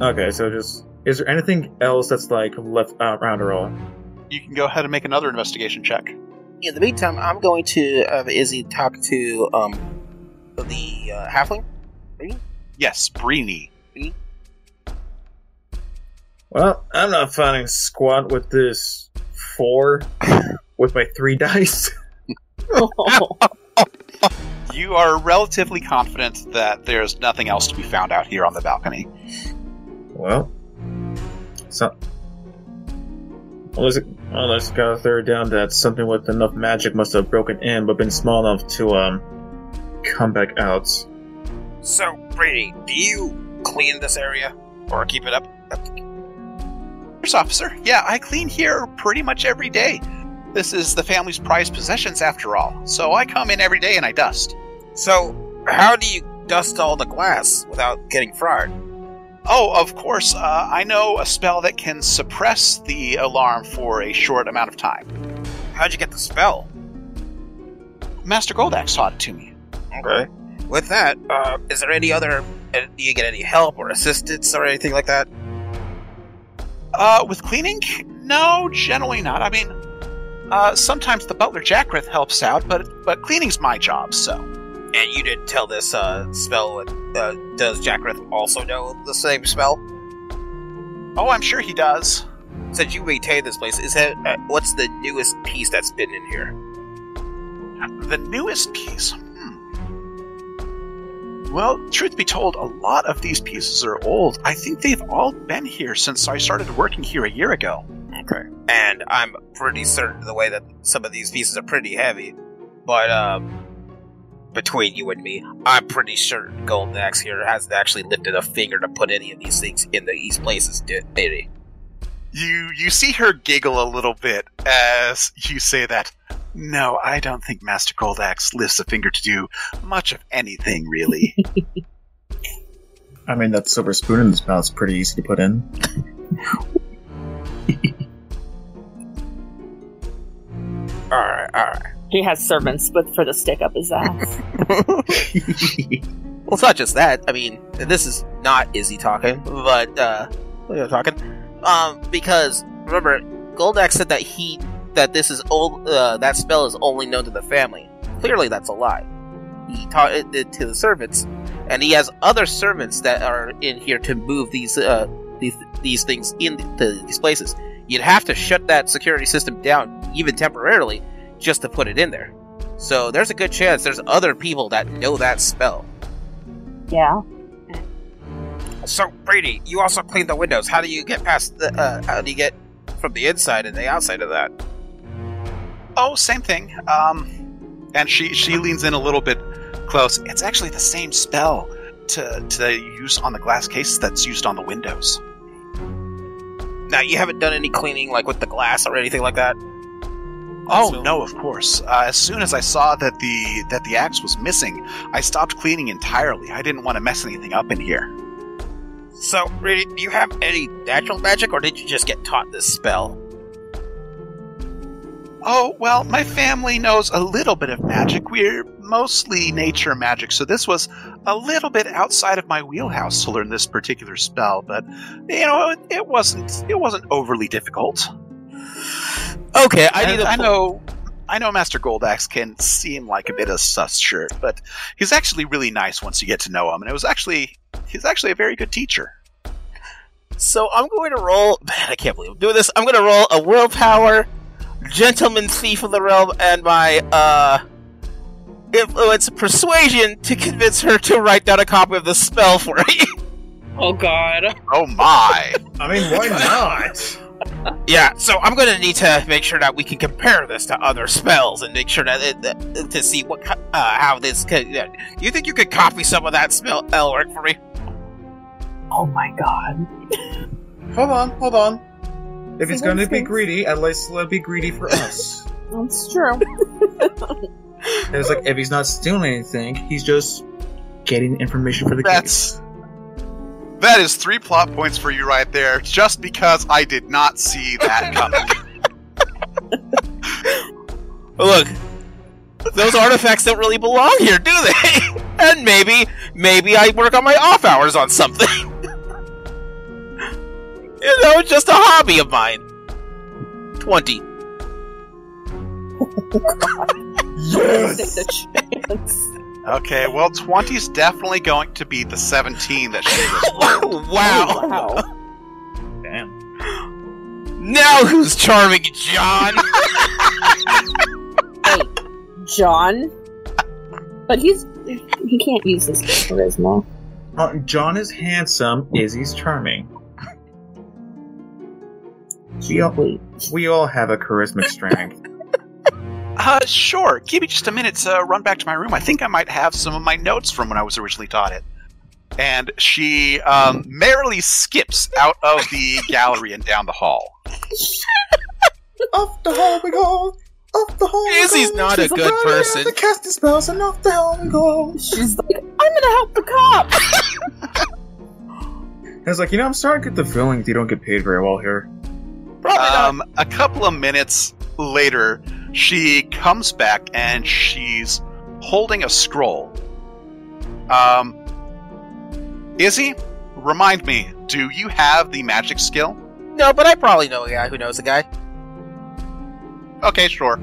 Okay, so just is there anything else that's like left out around her all? You can go ahead and make another investigation check. In the meantime, I'm going to have Izzy talk to um the uh, halfling. Yes, Breeny. Well, I'm not finding squat with this four with my three dice. Oh, You are relatively confident that there's nothing else to be found out here on the balcony. Well, so well, let's well, let's go third down that something with enough magic must have broken in, but been small enough to um come back out. So, Brady, do you clean this area or keep it up? Officer, yeah, I clean here pretty much every day. This is the family's prized possessions after all, so I come in every day and I dust. So, how do you dust all the glass without getting fried? Oh, of course, uh, I know a spell that can suppress the alarm for a short amount of time. How'd you get the spell? Master Goldaxe taught it to me. Okay. With that, uh, is there any other? uh, Do you get any help or assistance or anything like that? Uh, with cleaning? No, generally not. I mean, uh, sometimes the butler Jackrith helps out, but but cleaning's my job, so. And you didn't tell this uh, spell. Uh, does Jackrith also know the same spell? Oh, I'm sure he does. Since you maintain this place, is that uh, what's the newest piece that's been in here? The newest piece. Well, truth be told, a lot of these pieces are old. I think they've all been here since I started working here a year ago. Okay. And I'm pretty certain the way that some of these pieces are pretty heavy, but um, between you and me, I'm pretty sure Golden Axe here hasn't actually lifted a finger to put any of these things in these places, did did he? You you see her giggle a little bit as you say that. No, I don't think Master Goldaxe lifts a finger to do much of anything, really. I mean, that silver spoon in his mouth is pretty easy to put in. All right, all right. He has servants with for the stick up his ass. Well, it's not just that. I mean, this is not Izzy talking, but uh, we are talking. Um, because remember, Goldaxe said that he that this is old. Uh, that spell is only known to the family. Clearly, that's a lie. He taught it to the servants, and he has other servants that are in here to move these uh, these these things into these places. You'd have to shut that security system down, even temporarily, just to put it in there. So there's a good chance there's other people that know that spell. yeah. So Brady, you also clean the windows. How do you get past the? Uh, how do you get from the inside and the outside of that? Oh, same thing. Um, and she she leans in a little bit close. It's actually the same spell to to use on the glass case that's used on the windows. Now you haven't done any cleaning like with the glass or anything like that. Oh no, of course. Uh, as soon as I saw that the that the axe was missing, I stopped cleaning entirely. I didn't want to mess anything up in here. So do you have any natural magic, or did you just get taught this spell? Oh well, my family knows a little bit of magic. We're mostly nature magic, so this was a little bit outside of my wheelhouse to learn this particular spell. But you know, it, wasn't it wasn't overly difficult. Okay, I need. I know. I know Master Goldaxe can seem like a bit of a sus shirt, but he's actually really nice once you get to know him. And it was actually he's actually a very good teacher. So I'm going to roll. Man, I can't believe I'm doing this. I'm going to roll a willpower, gentleman's thief of the realm, and my uh influence persuasion to convince her to write down a copy of the spell for me. Oh God. Oh my! I mean, why not? yeah. So I'm going to need to make sure that we can compare this to other spells and make sure that, it, that to see what uh, how this could. Uh, you think you could copy some of that spell, Elric, for me? Oh my God. hold on, hold on. If it's going to be greedy, at least let it be greedy for us. That's true. it's like if he's not stealing anything, he's just getting information for the case. That is three plot points for you right there, just because I did not see that coming. Look, those artifacts don't really belong here, do they? and maybe, maybe I work on my off hours on something. you know, it's just a hobby of mine. Twenty. Take the chance. okay, well, 20's definitely going to be the 17 that she was. wow. Wow. Damn. Now who's charming, John? Hey, John. But he's he can't use his charisma. Uh, John is handsome. Izzy's charming. We all, we all have a charismatic strength. Uh, sure. Give me just a minute to run back to my room. I think I might have some of my notes from when I was originally taught it. And she um, merrily skips out of the gallery and down the hall. Off the hall we go. Off the hall. we Izzy's go. not a She's good running person. out The casting spells and off the hall we go. She's like, I'm gonna help the cop. And it's like you know, I'm starting to get the feeling that you don't get paid very well here. Um, a couple of minutes later, she comes back and she's holding a scroll. Um, Izzy, remind me, do you have the magic skill? No, but I probably know a guy who knows a guy. Okay, sure.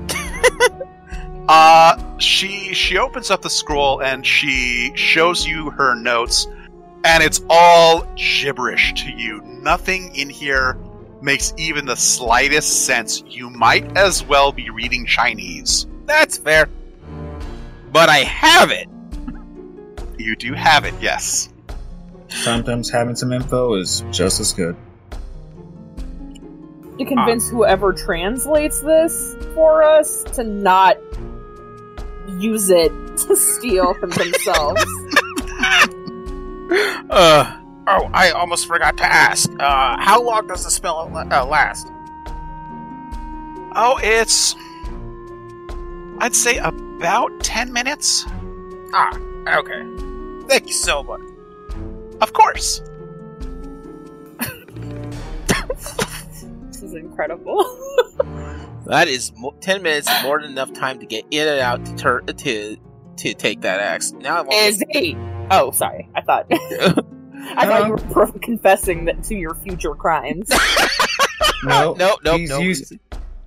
uh, she she opens up the scroll and she shows you her notes, and it's all gibberish to you. Nothing in here makes even the slightest sense. You might as well be reading Chinese. That's fair. But I have it. You do have it, yes. Sometimes having some info is just as good. To convince whoever translates this for us to not use it to steal from themselves. Uh, oh, I almost forgot to ask. Uh, how long does the spell uh, last? Oh, it's. I'd say about 10 minutes. Ah, okay. Thank you so much. Of course. this is incredible. That is mo- ten minutes is more than enough time to get in and out to tur- to to take that axe. Now I want Is he? Oh, sorry. I thought. I thought you were pro- confessing that to your future crimes. No, no, no, he's no. used-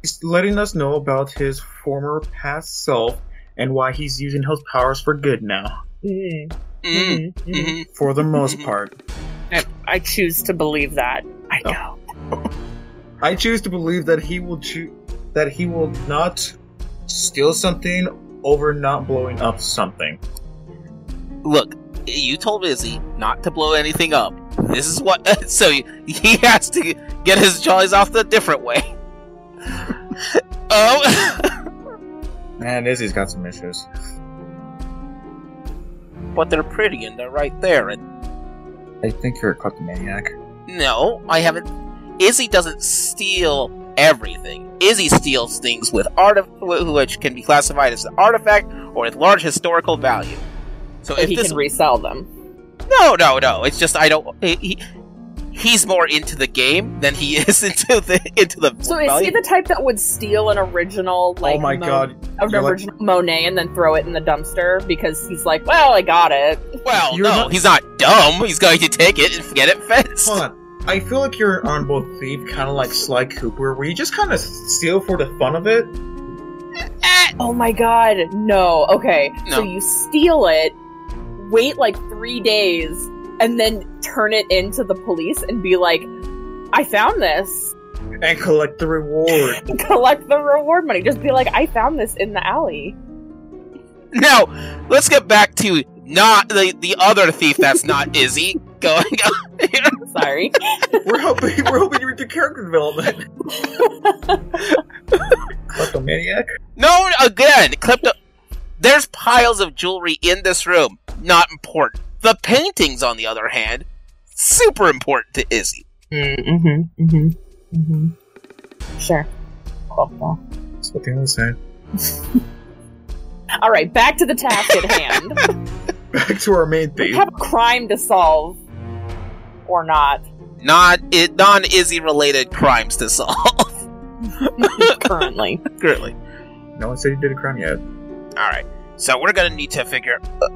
He's letting us know about his former past self and why he's using his powers for good now. Mm, Mm, mhm. For the most part. I, I choose to believe that. I Oh. know. I choose to believe that he will choo- that he will not steal something over not blowing up something. Look, you told Izzy not to blow anything up. This is what. So he has to get his jollies off the different way. oh, Man, Izzy's got some issues. but they're pretty and they're right there. And I think you're a kleptomaniac. no, I haven't. Izzy doesn't steal everything. Izzy steals things with art, which can be classified as an artifact or with large historical value. So So if he this can resell them. No, no, no. It's just I don't. He, he- he's more into the game than he is into the into the. So is he the type that would steal an original, oh like, oh my Mo- god. an you're like- original Monet and then throw it in the dumpster because he's like, well, I got it. well, You're no, not- he's not dumb. He's going to take it and get it fenced. Hold on. I feel like you're on both thief, kind of like Sly Cooper, where you just kind of steal for the fun of it. Eh, eh. Oh my god, no. Okay, No. so you steal it, wait like three days, and then turn it into the police and be like, I found this. and collect the reward. Collect the reward money. Just be like, I found this in the alley. Now, let's get back to not the the other thief. That's not Izzy. Going. Sorry. we're hoping we're hoping you read the character development. Kleptomaniac. no, again, klepto. There's piles of jewelry in this room. Not important. The paintings, on the other hand, super important to Izzy. Mm-hmm. Mm-hmm. Mm-hmm. Sure. Cool. That's what they always say. All right, back to the task at hand. Back to our main we have a crime to solve, or not. not it non Izzy related crimes to solve Currently, currently. No one said he did a crime yet. All right, so we're gonna need to figure uh,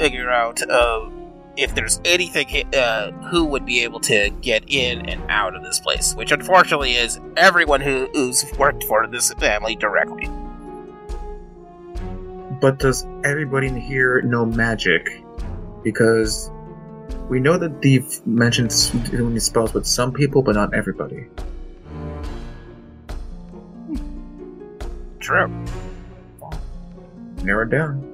figure out uh, if there's anything uh, who would be able to get in and out of this place, which unfortunately is everyone who, who's worked for this family directly. But does everybody in here know magic? Because we know that Thief mentioned doing spells with some people, but not everybody. True. Narrow it down.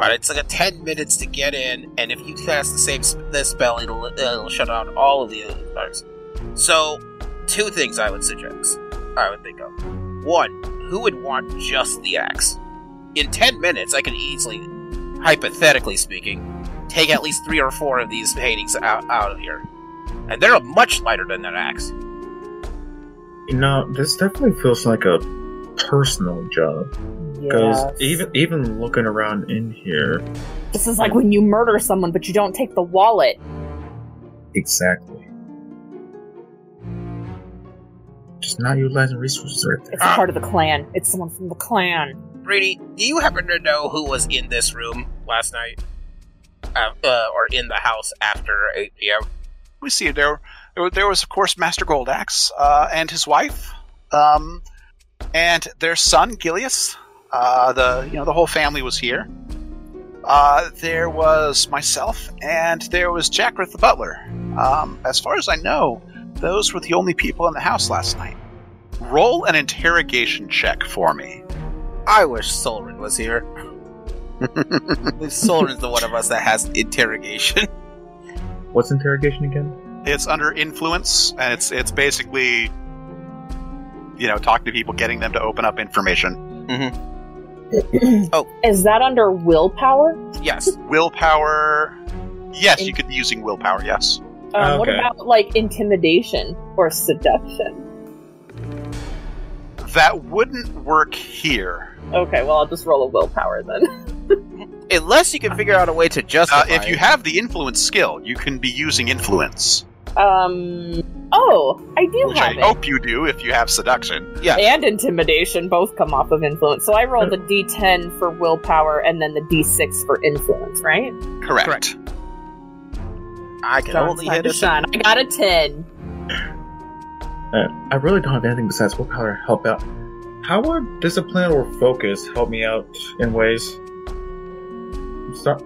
But it's like a 10 minutes to get in, and if you cast the same this spell, it'll, it'll shut down all of the other bugs. So, two things I would suggest. I would think of. One, who would want just the axe? In 10 minutes, I could easily, hypothetically speaking, take at least three or four of these paintings out, out of here. And they're much lighter than that axe. You know, this definitely feels like a personal job. Because Yes. even even looking around in here, This is like when you murder someone, but you don't take the wallet. exactly. Just not utilizing resources right there. It's a part of the clan. It's someone from the clan. Brady, do you happen to know who was in this room last night? Uh, uh, or in the house after 8 p.m.? We see there. There was- there was, of course, Master Goldaxe uh, and his wife, um, and their son Gilius. Uh, the you know the whole family was here. Uh, there was myself, and there was Jackrith the butler. Um, as far as I know, those were the only people in the house last night. Roll an interrogation check for me. I wish Solrin was here. Solrin's the one of us that has interrogation. What's interrogation again? It's under influence, and it's it's basically, you know, talking to people, getting them to open up information. Is that under willpower? yes. Willpower. Yes, In- you could be using willpower. Yes. Um, What about like intimidation or seduction? That wouldn't work here. Okay, well I'll just roll a willpower then. Unless you can figure out a way to Uh, justify if you have the influence skill, you can be using influence, Um. Oh, I do which I it. hope you do if you have seduction. Yeah. And intimidation both come off of influence. So I rolled the d10 for willpower and then the d6 for influence, right? Correct. Correct. I can John's only hit to a shine. I got a 10. Uh, I really don't have anything besides willpower to help out. How would discipline or focus help me out in ways? Start,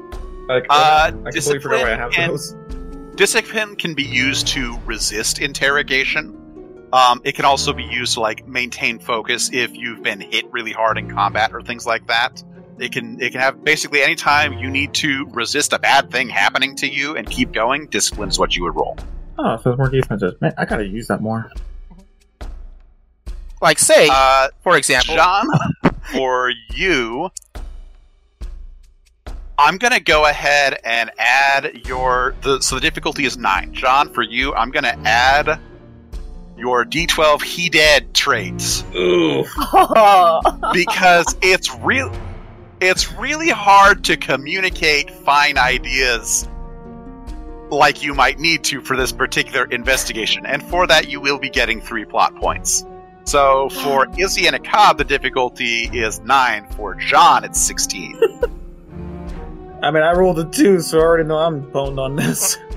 like, Uh, I completely forgot why I have discipline those. Discipline can be used to resist interrogation. Um, it can also be used to like maintain focus if you've been hit really hard in combat or things like that. It can it can have basically any time you need to resist a bad thing happening to you and keep going. Discipline is what you would roll. Oh, so it's more defensive. Man, I gotta use that more. Like, say, Uh, for example, John, for you, I'm gonna go ahead and add your the so the difficulty is nine. John, for you, I'm gonna add your D12 He Dead traits Ooh. because it's real. It's really hard to communicate fine ideas like you might need to for this particular investigation, and for that you will be getting three plot points. So for Izzy and Aak'ab, the difficulty is nine. For John, it's sixteen. I mean, I rolled a two, so I already know I'm boned on this.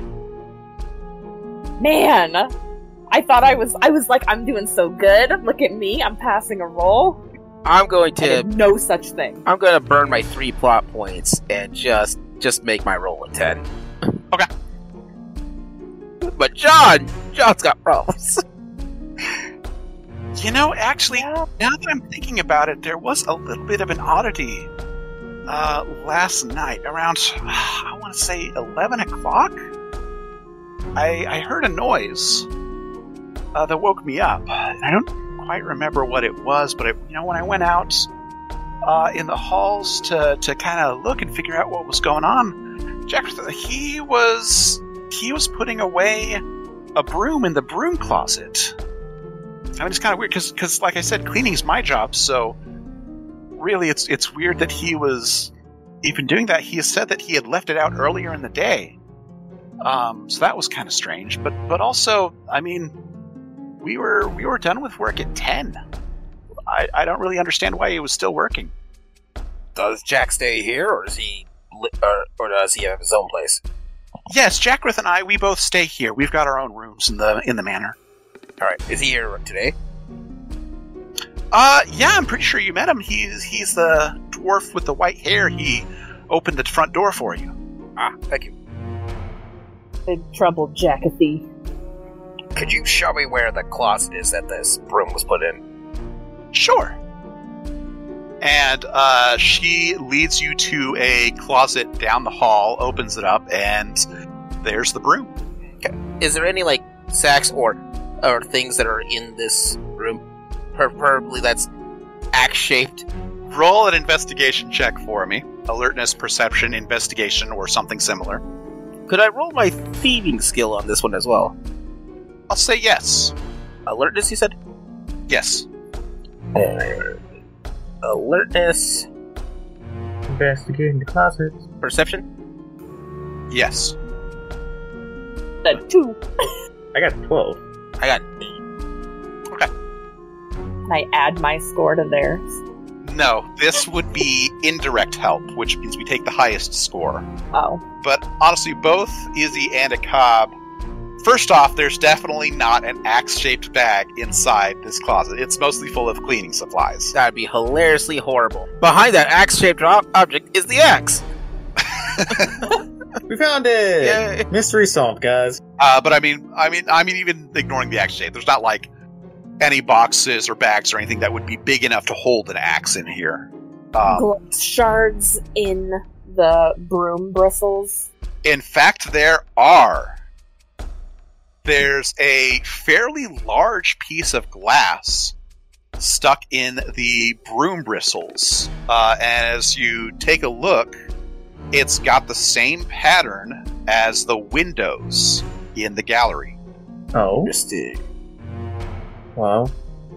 Man, I thought I was. I was like, I'm doing so good. Look at me. I'm passing a roll. I'm going to no such thing. I'm going to burn my three plot points and just just make my roll a ten. Okay. But John, John's got problems. you know, actually, now that I'm thinking about it, there was a little bit of an oddity uh, last night around, I want to say, 11 o'clock. I, I heard a noise uh, that woke me up. I don't quite remember what it was, but you know, when I went out uh, in the halls to, to kind of look and figure out what was going on, Jack, he was he was putting away a broom in the broom closet. I mean, it's kind of weird because, like I said, cleaning is my job. So, really, it's it's weird that he was even doing that. He has said that he had left it out earlier in the day. Um, so that was kind of strange. But but also, I mean, we were we were done with work at ten. I, I don't really understand why he was still working. Does Jack stay here, or is he, li- or, or does he have his own place? Yes, Jackrith and I, we both stay here. We've got our own rooms in the in the manor. All right, is he here today? Uh, yeah, I'm pretty sure you met him. He's he's the dwarf with the white hair. He opened the front door for you. Ah, thank you. Big trouble, Jackathy. Could you show me where the closet is that this broom was put in? Sure. And uh, she leads you to a closet down the hall, opens it up, and there's the broom. Is there any like sacks or or things that are in this room? Preferably that's axe shaped. Roll an investigation check for me. Alertness, perception, investigation, or something similar. Could I roll my thieving skill on this one as well? I'll say yes. Alertness, you said? Yes. Uh, alertness, Investigating the closets. perception. Yes. The two. I got 12. I got Can I add my score to theirs? No, this would be indirect help, which means we take the highest score. Oh. But honestly, both Izzy and Aak'ab. First off, there's definitely not an axe shaped bag inside this closet. It's mostly full of cleaning supplies. that'd be hilariously horrible. Behind that axe shaped object is the axe. We found it! Yay. Mystery solved, guys. Uh, but I mean, I mean, I mean, even ignoring the axe shape, there's not like any boxes or bags or anything that would be big enough to hold an axe in here. Um, shards in the broom bristles. In fact, there are. There's a fairly large piece of glass stuck in the broom bristles. Uh, and as you take a look, it's got the same pattern as the windows in the gallery. Oh, Interesting. Well.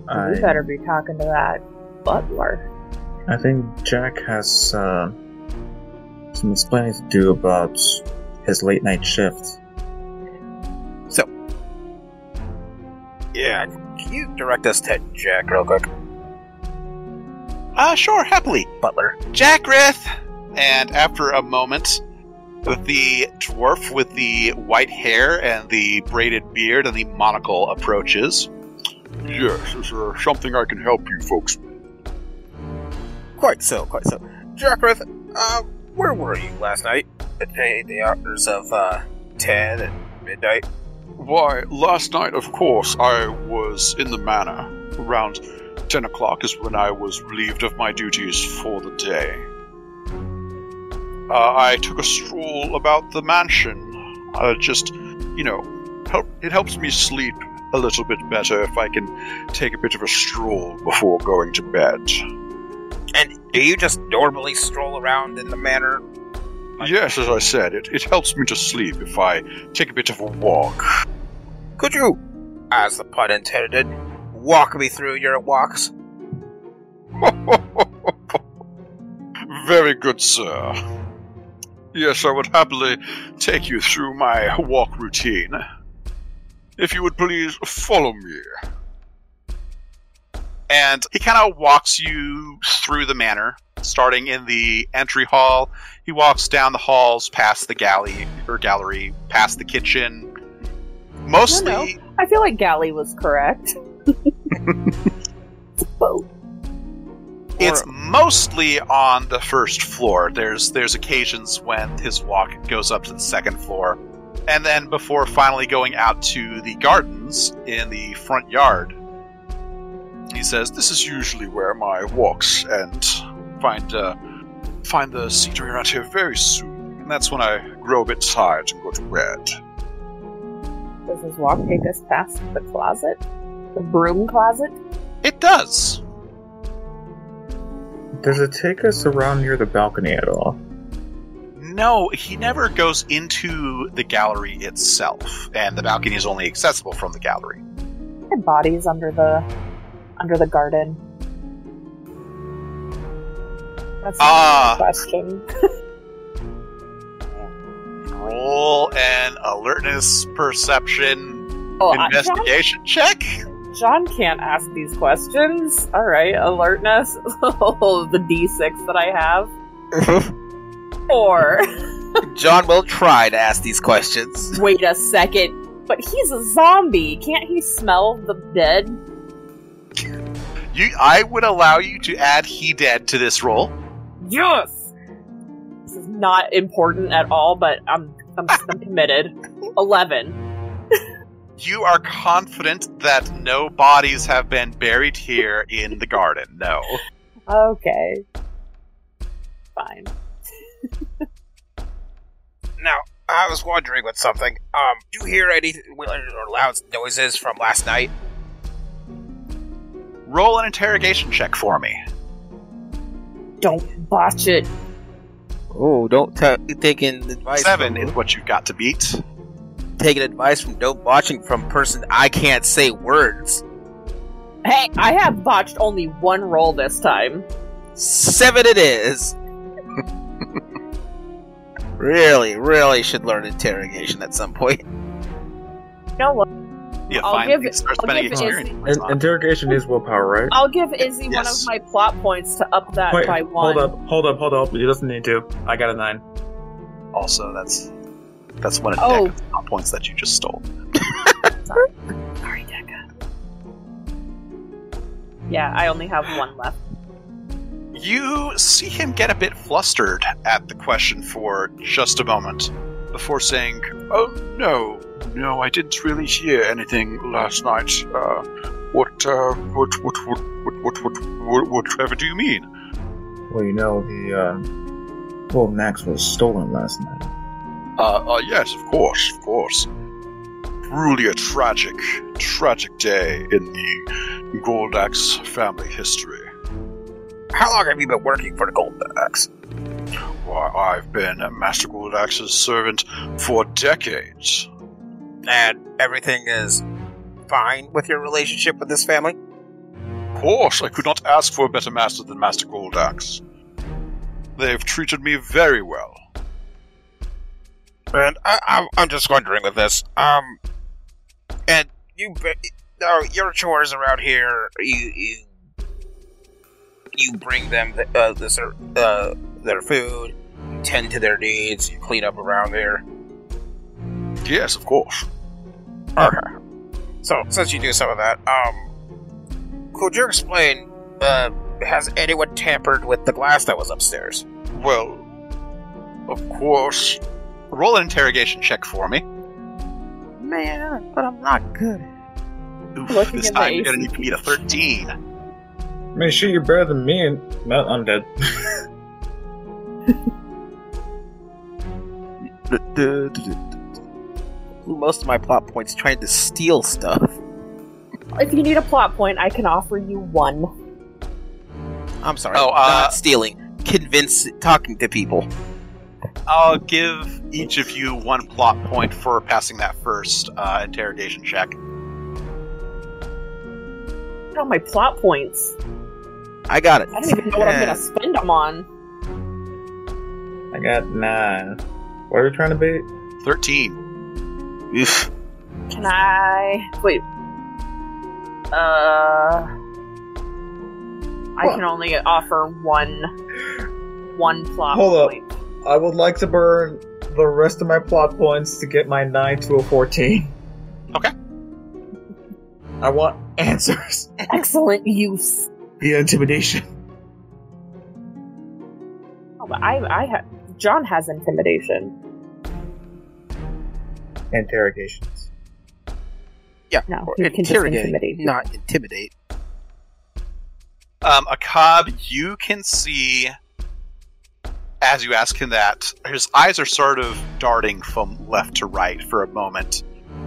I, We better be talking to that butler. I think Jack has uh, some explaining to do about his late night shift. So, yeah, can you direct us to Jack real quick? Ah, sure, happily. Butler. Jack Jackrith! And after a moment, the dwarf with the white hair and the braided beard and the monocle approaches. Yes, is there something I can help you folks with? Quite so, quite so. Jackrith, uh, where were you last night? Between the hours of, uh, 10 and midnight? Why, last night, of course, I was in the manor. Around 10 o'clock is when I was relieved of my duties for the day. Uh, I took a stroll about the mansion. Uh, just, you know, help, it helps me sleep a little bit better if I can take a bit of a stroll before going to bed. And do you just normally stroll around in the manor? Yes, as I said, it, it helps me to sleep if I take a bit of a walk. Could you, as the pun intended, walk me through your walks? Very good, sir. Yes, I would happily take you through my walk routine. If you would please follow me. And he kind of walks you through the manor, starting in the entry hall. He walks down the halls, past the galley or gallery, past the kitchen. Mostly, I feel like Galley was correct. Boat. It's mostly on the first floor. There's there's occasions when his walk goes up to the second floor. And then before finally going out to the gardens in the front yard, he says, "This is usually where my walks end. Find uh, find the scenery around here very soon, and that's when I grow a bit tired and go to bed." Does his walk take us past the closet? The broom closet? It does. Does it take us around near the balcony at all? No, he never goes into the gallery itself, and the balcony is only accessible from the gallery. Our bodies under the under the garden. That's a Ah. question. Roll an alertness perception Oh, investigation check. John, John can't ask these questions. All right, alertness. Oh, the D6 that I have. Four. John will try to ask these questions. Wait a second. But he's a zombie. Can't he smell the dead? You, I would allow you to add he dead to this roll. Yes. This is not important at all, but I'm I'm, I'm committed. Eleven. You are confident that no bodies have been buried here in the garden. No. Okay. Fine. Now, I was wondering with something. Um, do you hear any weird or loud noises from last night? Roll an interrogation check for me. Don't botch it. Oh, don't t- taking advice. Seven from, is what you've got to beat. taking advice from don't botching from person I can't say words. Hey, I have botched only one roll this time. Seven it is. really, really should learn interrogation at some point. You know what? You I'll give- start I'll give. Izzy- In- interrogation is willpower, right? I'll give Izzy one of my plot points to up that Wait, by one. hold up, hold up, hold up. He doesn't need to. I got a nine. Also, that's that's one of Oh. Deck's top points that you just stole. Sorry, Deca. Yeah, I only have one left. You see him get a bit flustered at the question for just a moment before saying, "Oh no, no, I didn't really hear anything last night. Uh, what, uh, what, what, what, what, what, what, what, whatever do you mean?" Well, you know, the, uh, Golden Axe was stolen last night. Uh, uh, yes, of course, of course. Truly a tragic, tragic day in the Goldaxe family history. How long have you been working for the Golden Axe? Why, I've been Master Goldaxe's servant for decades. And everything is fine with your relationship with this family? Of course, I could not ask for a better master than Master Goldaxe. They've treated me very well. And I, I'm, I'm just wondering with this. Um, and you, no, your chores around here. You, you, you bring them the, uh, the, uh, their food. Tend to their needs. Clean up around there. Yes, of course. Okay. So since you do some of that, um, could you explain? Uh, has anyone tampered with the glass that was upstairs? Well, of course. Roll an interrogation check for me. Man, but I'm not good. Oof, Looking this time you're gonna AC. need to beat a 13. I mean, shit, you're better than me, and well, I'm dead. Most of my plot points trying to steal stuff. If you need a plot point, I can offer you one. I'm sorry. Oh, uh, not stealing. Convince talking to people. I'll give each of you one plot point for passing that first uh, interrogation check. Look at all my plot points. I got it. I don't even know what I'm gonna spend them on. I got nine. What are we trying to beat? 13. Oof. Can I wait? Uh, I can only offer one one plot Hold up. I would like to burn the rest of my plot points to get my 9 to a 14. Okay. I want answers Excellent use. Via intimidation. Oh, but I I have John has intimidation. Interrogations. Yeah. No, or you can just intimidate. not intimidate. Um, Aak'ab, you can see as you ask him that his eyes are sort of darting from left to right for a moment.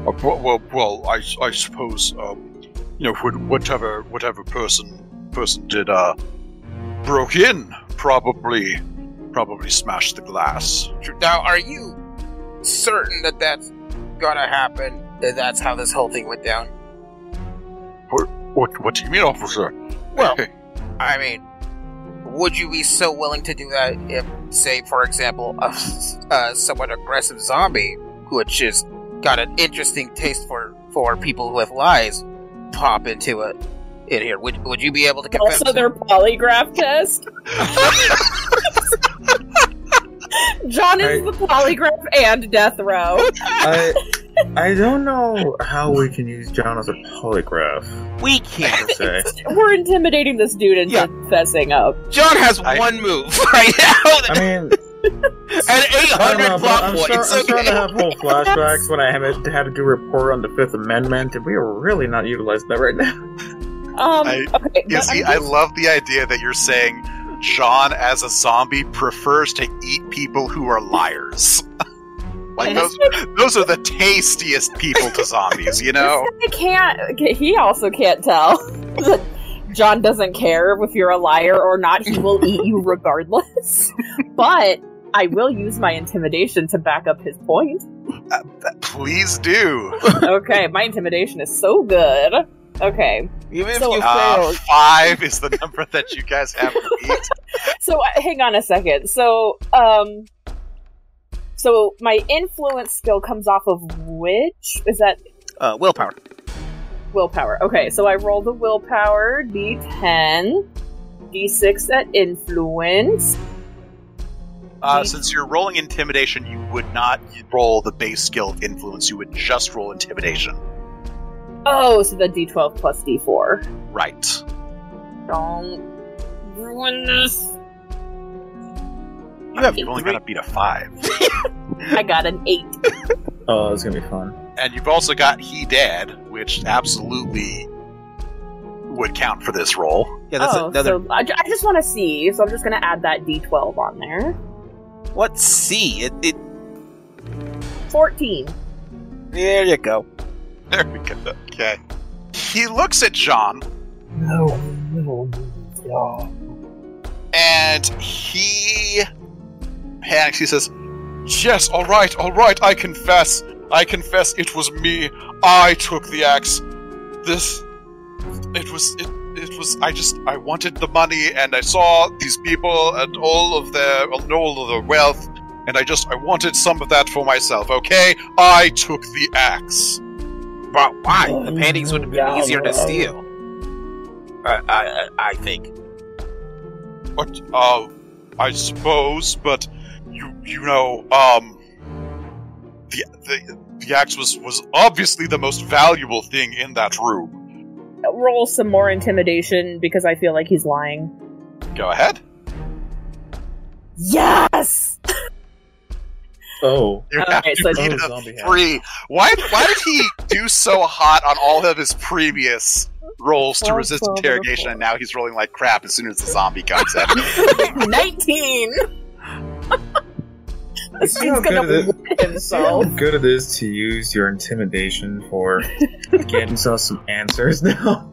Uh, well, well, well I, I suppose um, you know whatever whatever person person did uh broke in probably probably smashed the glass. Now, are you certain that that's gonna happen? That that's how this whole thing went down? What what do you mean, officer? Well, I mean, would you be so willing to do that if, say, for example, a, a somewhat aggressive zombie who had just got an interesting taste for for people with lies pop into it in here? Would would you be able to convince? Also, their polygraph test. John is Right. the polygraph and death row. I I don't know how we can use John as a polygraph. we can't. We're intimidating this dude into Yeah. fessing up. John has I- one move right now I mean, and eight I don't hundred know, but plot I'm, points. start, I'm starting to have whole flashbacks when I had, had to do a report on the Fifth Amendment, and we are really not utilizing that right now. Um, I- okay, You see, I'm I love the idea that you're saying John, as a zombie, prefers to eat people who are liars. like those, those are the tastiest people to zombies, you know. I can't. He also can't tell John doesn't care if you're a liar or not. He will eat you regardless. but I will use my intimidation to back up his point. Please do. Okay, my intimidation is so good. Okay, Even if So- you Uh, failed. five is the number that you guys have to beat. so uh, hang on a second. So, um, so my influence skill comes off of which is that Uh, willpower. willpower? Okay, so I roll the willpower d10, d6 at influence. Uh, since you're rolling intimidation, you would not roll the base skill of influence. You would just roll intimidation. Oh, so the d12 plus d4. Right. Don't ruin this. You have only got to beat a five. I got an eight. Oh, it's gonna be fun. And you've also got He Dead, which absolutely would count for this roll. Yeah, that's oh, another. so I, ju- I just want to see, so I'm just gonna add that d12 on there. What C? It, it. 14. There you go. There we go. Okay. He looks at John No, no, no. and he panics. He says, Yes, all right, all right, I confess. I confess it was me. I took the axe. This. It was. It, it was. I just. I wanted the money and I saw these people and all of their. all of their wealth. And I just. I wanted some of that for myself, okay? I took the axe. But why? The panties would have been easier to steal. I, I, I I think. But, uh, I suppose, but you, you know, um, the, the, the axe was, was obviously the most valuable thing in that room. Roll some more intimidation because I feel like he's lying. Go ahead. Yes! Oh, You Okay, have to so- beat a three. Why, why did he do so hot on all of his previous rolls to resist twelve, and a interrogation, and now he's rolling like crap as soon as the zombie comes in? 19! This See how gonna good it win himself. how good it is to use your intimidation for getting us some answers now.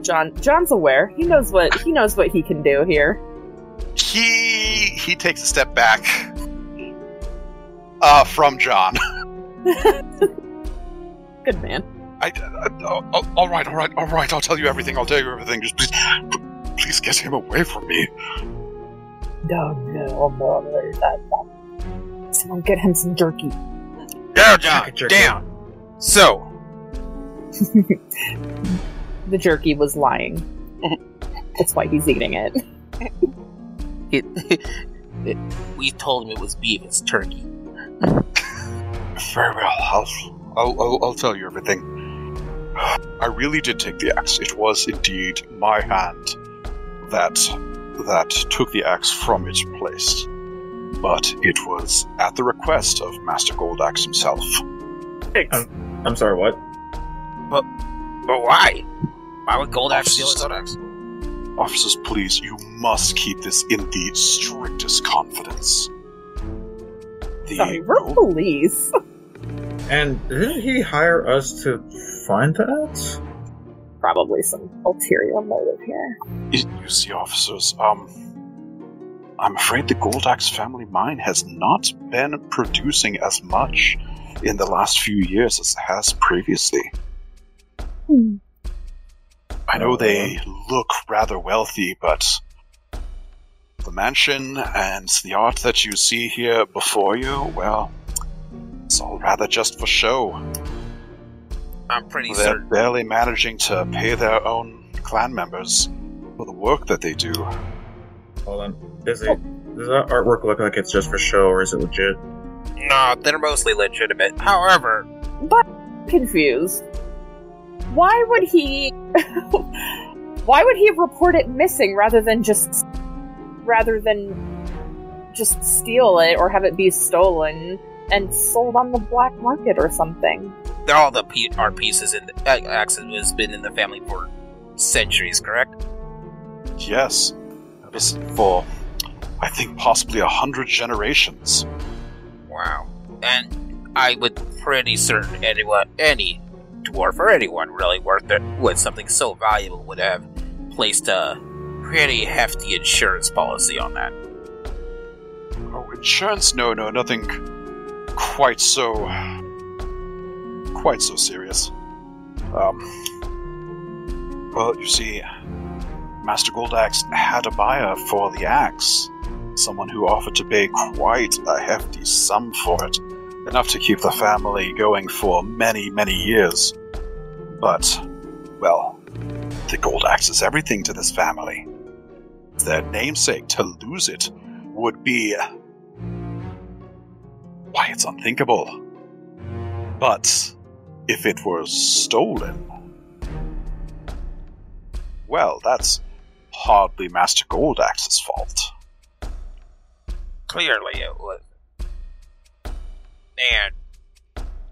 John John's aware. He knows what he knows what he can do here. he he takes a step back uh, from John. Good man. I, I, uh, all right, all right, all right. I'll tell you everything. I'll tell you everything. Just please, please get him away from me. No, no, I'm not ready that one. Someone get him some jerky. Down, John. Jerky, jerky. Down. So, The jerky was lying. That's why he's eating it. it, it, we told him it was beef. It's turkey. Very well. I'll, I'll, I'll, I'll tell you everything. I really did take the axe. It was indeed my hand that that took the axe from its place. But it was at the request of Master Goldaxe himself. I'm sorry, what? But but why? Why would Goldaxe steal his own axe? Officers, please, you must keep this in the strictest confidence. The Sorry, we're police. And didn't he hire us to find that? Probably some ulterior motive here. You see, officers, um, I'm afraid the Goldaxe family mine has not been producing as much in the last few years as it has previously. Hmm. I know they look rather wealthy, but the mansion and the art that you see here before you, well, it's all rather just for show. I'm pretty They're certain. barely managing to pay their own clan members for the work that they do. Hold on. Does it does that artwork look like it's just for show or is it legit? No, they're mostly legitimate. However, But Confused. Why would he Why would he report it missing rather than just rather than just steal it or have it be stolen and sold on the black market or something? all the P- art pieces in the uh, axes has been in the family for centuries, correct? Yes. It for, I think, possibly a hundred generations. Wow. And I would pretty certain anyone, any dwarf or anyone really worth it with something so valuable would have placed a pretty hefty insurance policy on that. Oh, insurance? No, no, nothing quite so. quite so serious. Um. Well, you see, Master Goldaxe had a buyer for the axe. Someone who offered to pay quite a hefty sum for it. Enough to keep the family going for many, many years. But, well, the gold axe is everything to this family. Their namesake, to lose it, would be. Why, it's unthinkable. But, if it were stolen. Well, that's hardly Master Goldaxe's fault. Clearly it was. And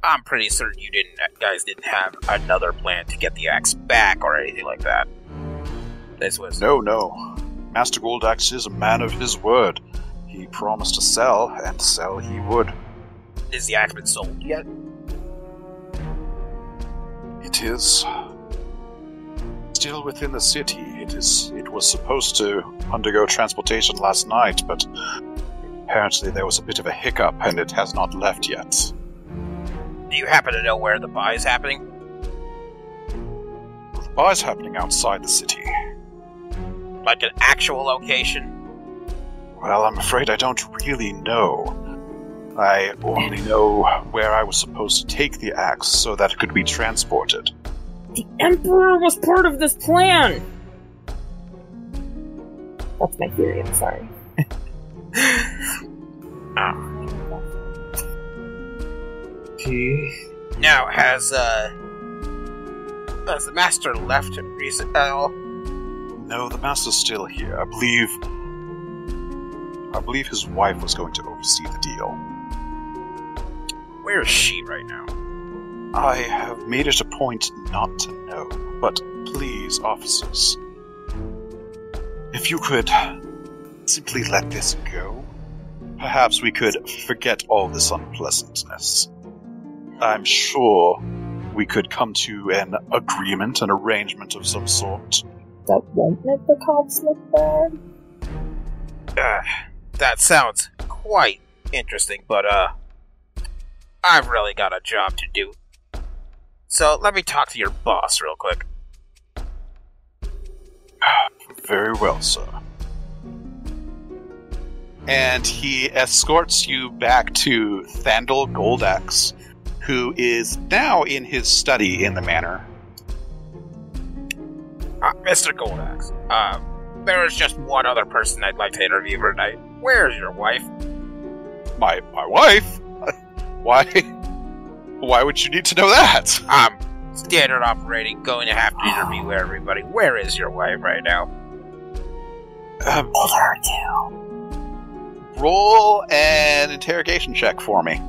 I'm pretty certain you didn't guys didn't have another plan to get the axe back or anything like that. This was No, no. Master Goldaxe is a man of his word. He promised to sell, and sell he would. is the axe been sold yet? It is still within the city. It is. It was supposed to undergo transportation last night, but apparently there was a bit of a hiccup, and it has not left yet. Do you happen to know where the buy is happening? The buy is happening outside the city. Like an actual location? Well, I'm afraid I don't really know. I only know where I was supposed to take the axe so that it could be transported. The Emperor was part of this plan! That's my theory, I'm sorry. He. Now has uh has the master left recent at all? No, the master's still here. I believe. I believe his wife was going to oversee the deal. Where is she right now? I have made it a point not to know, but please, officers, if you could simply let this go, perhaps we could forget all this unpleasantness. I'm sure we could come to an agreement, an arrangement of some sort. That won't make the cops look bad. Uh, that sounds quite interesting, but uh I've really got a job to do. So let me talk to your boss real quick. Very well, sir. And he escorts you back to Thandel Goldaxe, who is now in his study in the manor. Uh, Mr. Goldaxe, uh, there is just one other person I'd like to interview for tonight. Where's your wife? My my wife? Why? Why would you need to know that? I'm standard operating, going to have to interview everybody. Where is your wife right now? Um, Told her to. roll an interrogation check for me.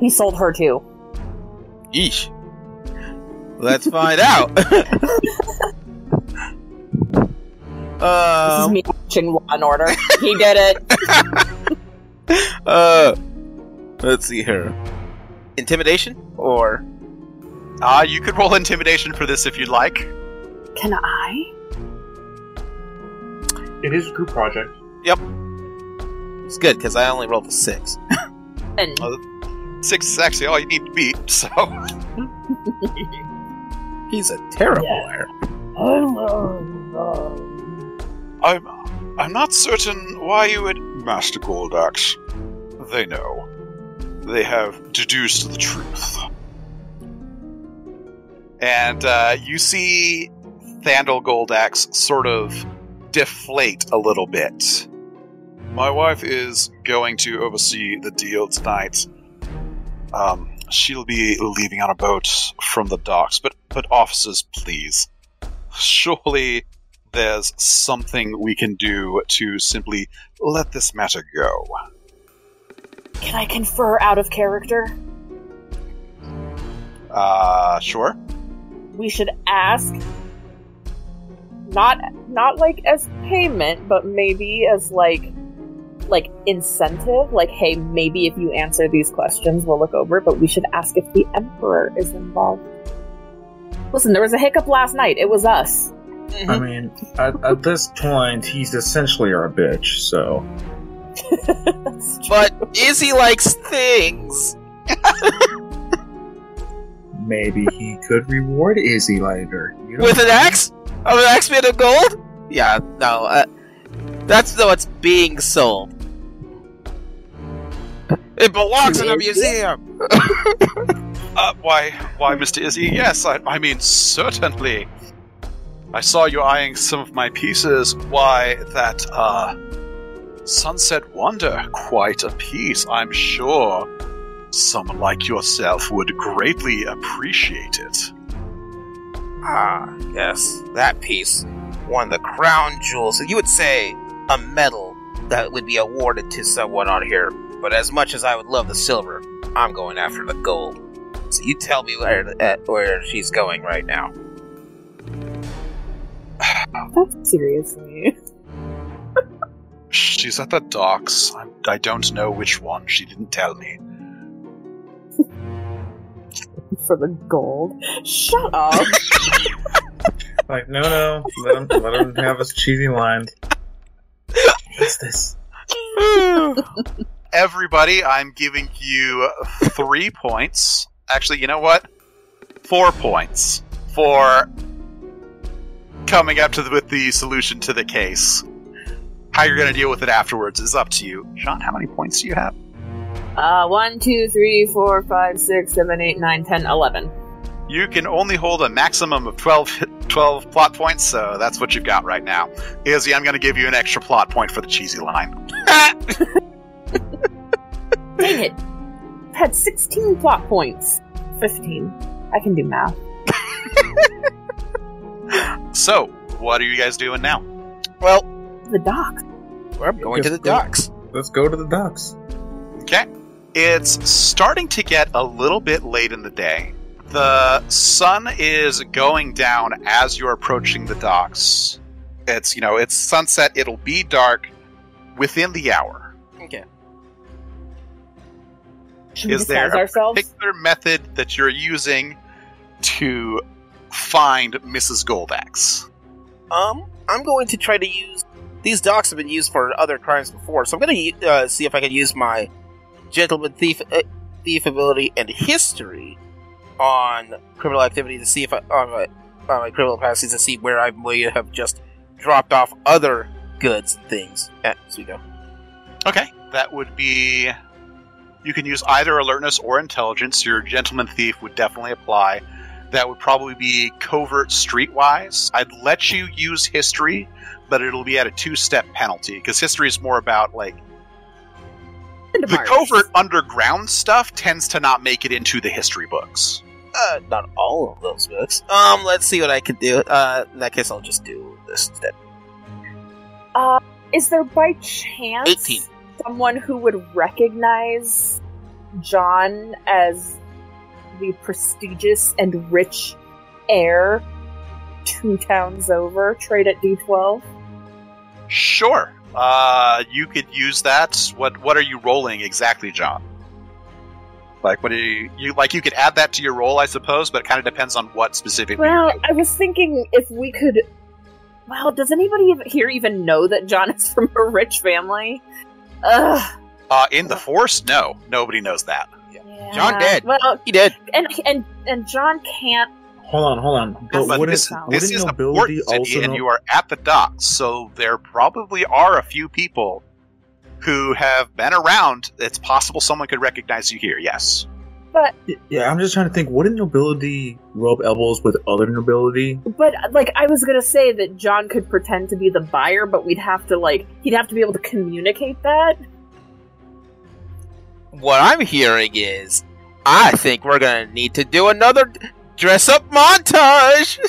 He sold her too. Yeesh. Let's find out. This is um, me watching Law and Order. He did it. uh, let's see here. Intimidation or Uh, you could roll intimidation for this if you'd like. Can I? It is a group project. Yep. It's good because I only rolled a six. And Six is actually all you need to beat, so. He's a terrible Yeah. liar. Hello. I'm I'm not certain why you would Master Goldaxe. They know. They have deduced the truth. And uh, you see Thandel Goldaxe sort of deflate a little bit. My wife is going to oversee the deal tonight. Um, she'll be leaving on a boat from the docks, but but officers, please. Surely there's something we can do to simply let this matter go. can I confer out of character? Uh, sure. We should ask not not like as payment, but maybe as like like incentive. Like, hey, maybe if you answer these questions, we'll look over. it, But we should ask if the emperor is involved. Listen, there was a hiccup last night. It was us. I mean, at, at this point, he's essentially our bitch, so. But Izzy likes things. Maybe he could reward Izzy later. You don't With an axe? Of an axe made of gold? Yeah, no. Uh, that's what's being sold. It belongs in a museum. Uh, why, why, Mr. Izzy? Yes, I, I mean, certainly. I saw you eyeing some of my pieces. Why, that, uh, Sunset Wonder, quite a piece, I'm sure. Someone like yourself would greatly appreciate it. Ah, yes, that piece. One of the crown jewels. You would say a medal that would be awarded to someone on here. But as much as I would love the silver, I'm going after the gold. So you tell me where uh, where she's going right now. Seriously. She's at the docks. I, I don't know which one. She didn't tell me. For the gold. Shut up. Like, no, no, let him, let him have his cheesy line. What's this? Everybody, I'm giving you three points. Actually, you know what? Four points for coming up to the, with the solution to the case. How you're going to deal with it afterwards is up to you. Sean, how many points do you have? Uh, one, two, three, four, five, six, seven, eight, nine, ten, eleven. You can only hold a maximum of 12, 12 plot points, so that's what you've got right now. Izzy, I'm going to give you an extra plot point for the cheesy line. Dang it. I've had 16 plot points. 15. I can do math. So, what are you guys doing now? well, The dock. we're going to the go- docks. Let's go to the docks. Okay. It's starting to get a little bit late in the day. The sun is going down as you're approaching the docks. It's, you know, it's sunset. It'll be dark within the hour. Okay. Should we Is there disguise a ourselves? particular method that you're using to find Mrs. Goldaxe? Um, I'm going to try to use these docks have been used for other crimes before, so I'm going to uh, see if I can use my gentleman thief uh, thief ability and history on criminal activity to see if I on my on my criminal passes to see where I may have just dropped off other goods and things as we go. Okay. That would be. You can use either alertness or intelligence. Your gentleman thief would definitely apply. That would probably be covert streetwise. I'd let you use history, but it'll be at a two step penalty because history is more about like the covert underground stuff tends to not make it into the history books. Uh, not all of those books. Um, let's see what I can do. Uh, in that case, I'll just do this instead. Uh, is there by chance 18. someone who would recognize John as the prestigious and rich heir two towns over? Trade at D12? Sure. Uh, you could use that. What What are you rolling exactly, John? Like, what do you, you like? You could add that to your roll, I suppose, but it kind of depends on what specifically. Well. I was thinking if we could. Well, does anybody here even know that John is from a rich family? Ugh. Uh, in the Force, no, nobody knows that. Yeah. John did. Well, He did. and and and John can't. Hold on, hold on. But But wouldn't, this, wouldn't this is a port city, and know- you are at the docks, so there probably are a few people who have been around. It's possible someone could recognize you here. Yes. But Yeah, I'm just trying to think. Wouldn't nobility rub elbows with other nobility? but like I was gonna say that John could pretend to be the buyer, but we'd have to like he'd have to be able to communicate that. What I'm hearing is, I think we're gonna need to do another dress up montage.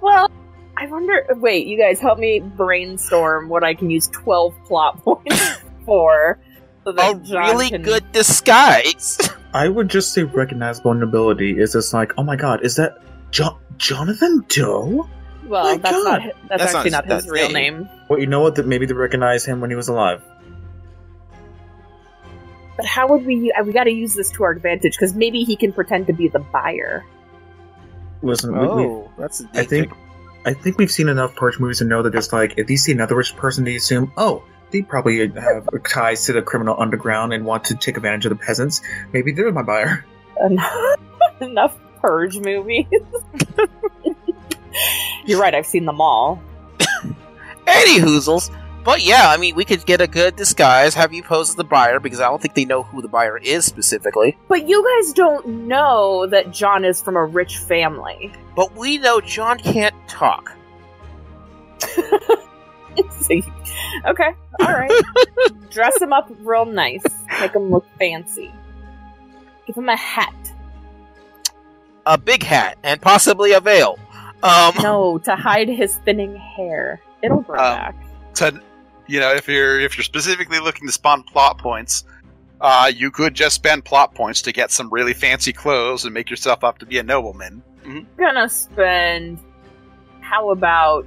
Well, I wonder. Wait, you guys help me brainstorm what I can use twelve plot points for. So that A John really can- good disguise. I would just say recognizable vulnerability. is just like, oh my god, is that jo- Jonathan Doe? Well, My that's God. not that's, That's actually his- not his real name. name. Well, you know what? That maybe they recognize him when he was alive. But how would we? uh, We got to use this to our advantage because maybe he can pretend to be the buyer. Listen, we, we, Oh, that's. a I think I think we've seen enough Purge movies to know that just like if they see another rich person, they assume, oh, they probably have ties to the criminal underground and want to take advantage of the peasants. Maybe they're my buyer. Enough, enough purge movies. You're right. I've seen them all. Any hoozles. But yeah, I mean, we could get a good disguise, have you pose as the buyer, because I don't think they know who the buyer is specifically. But you guys don't know that John is from a rich family. But we know John can't talk. Okay, all right. Dress him up real nice. Make him look fancy. Give him a hat. A big hat, and possibly a veil. Um, No, to hide his thinning hair. It'll grow Um, back. to you know if you're if you're specifically looking to spawn plot points uh, you could just spend plot points to get some really fancy clothes and make yourself up to be a nobleman gonna spend. How about?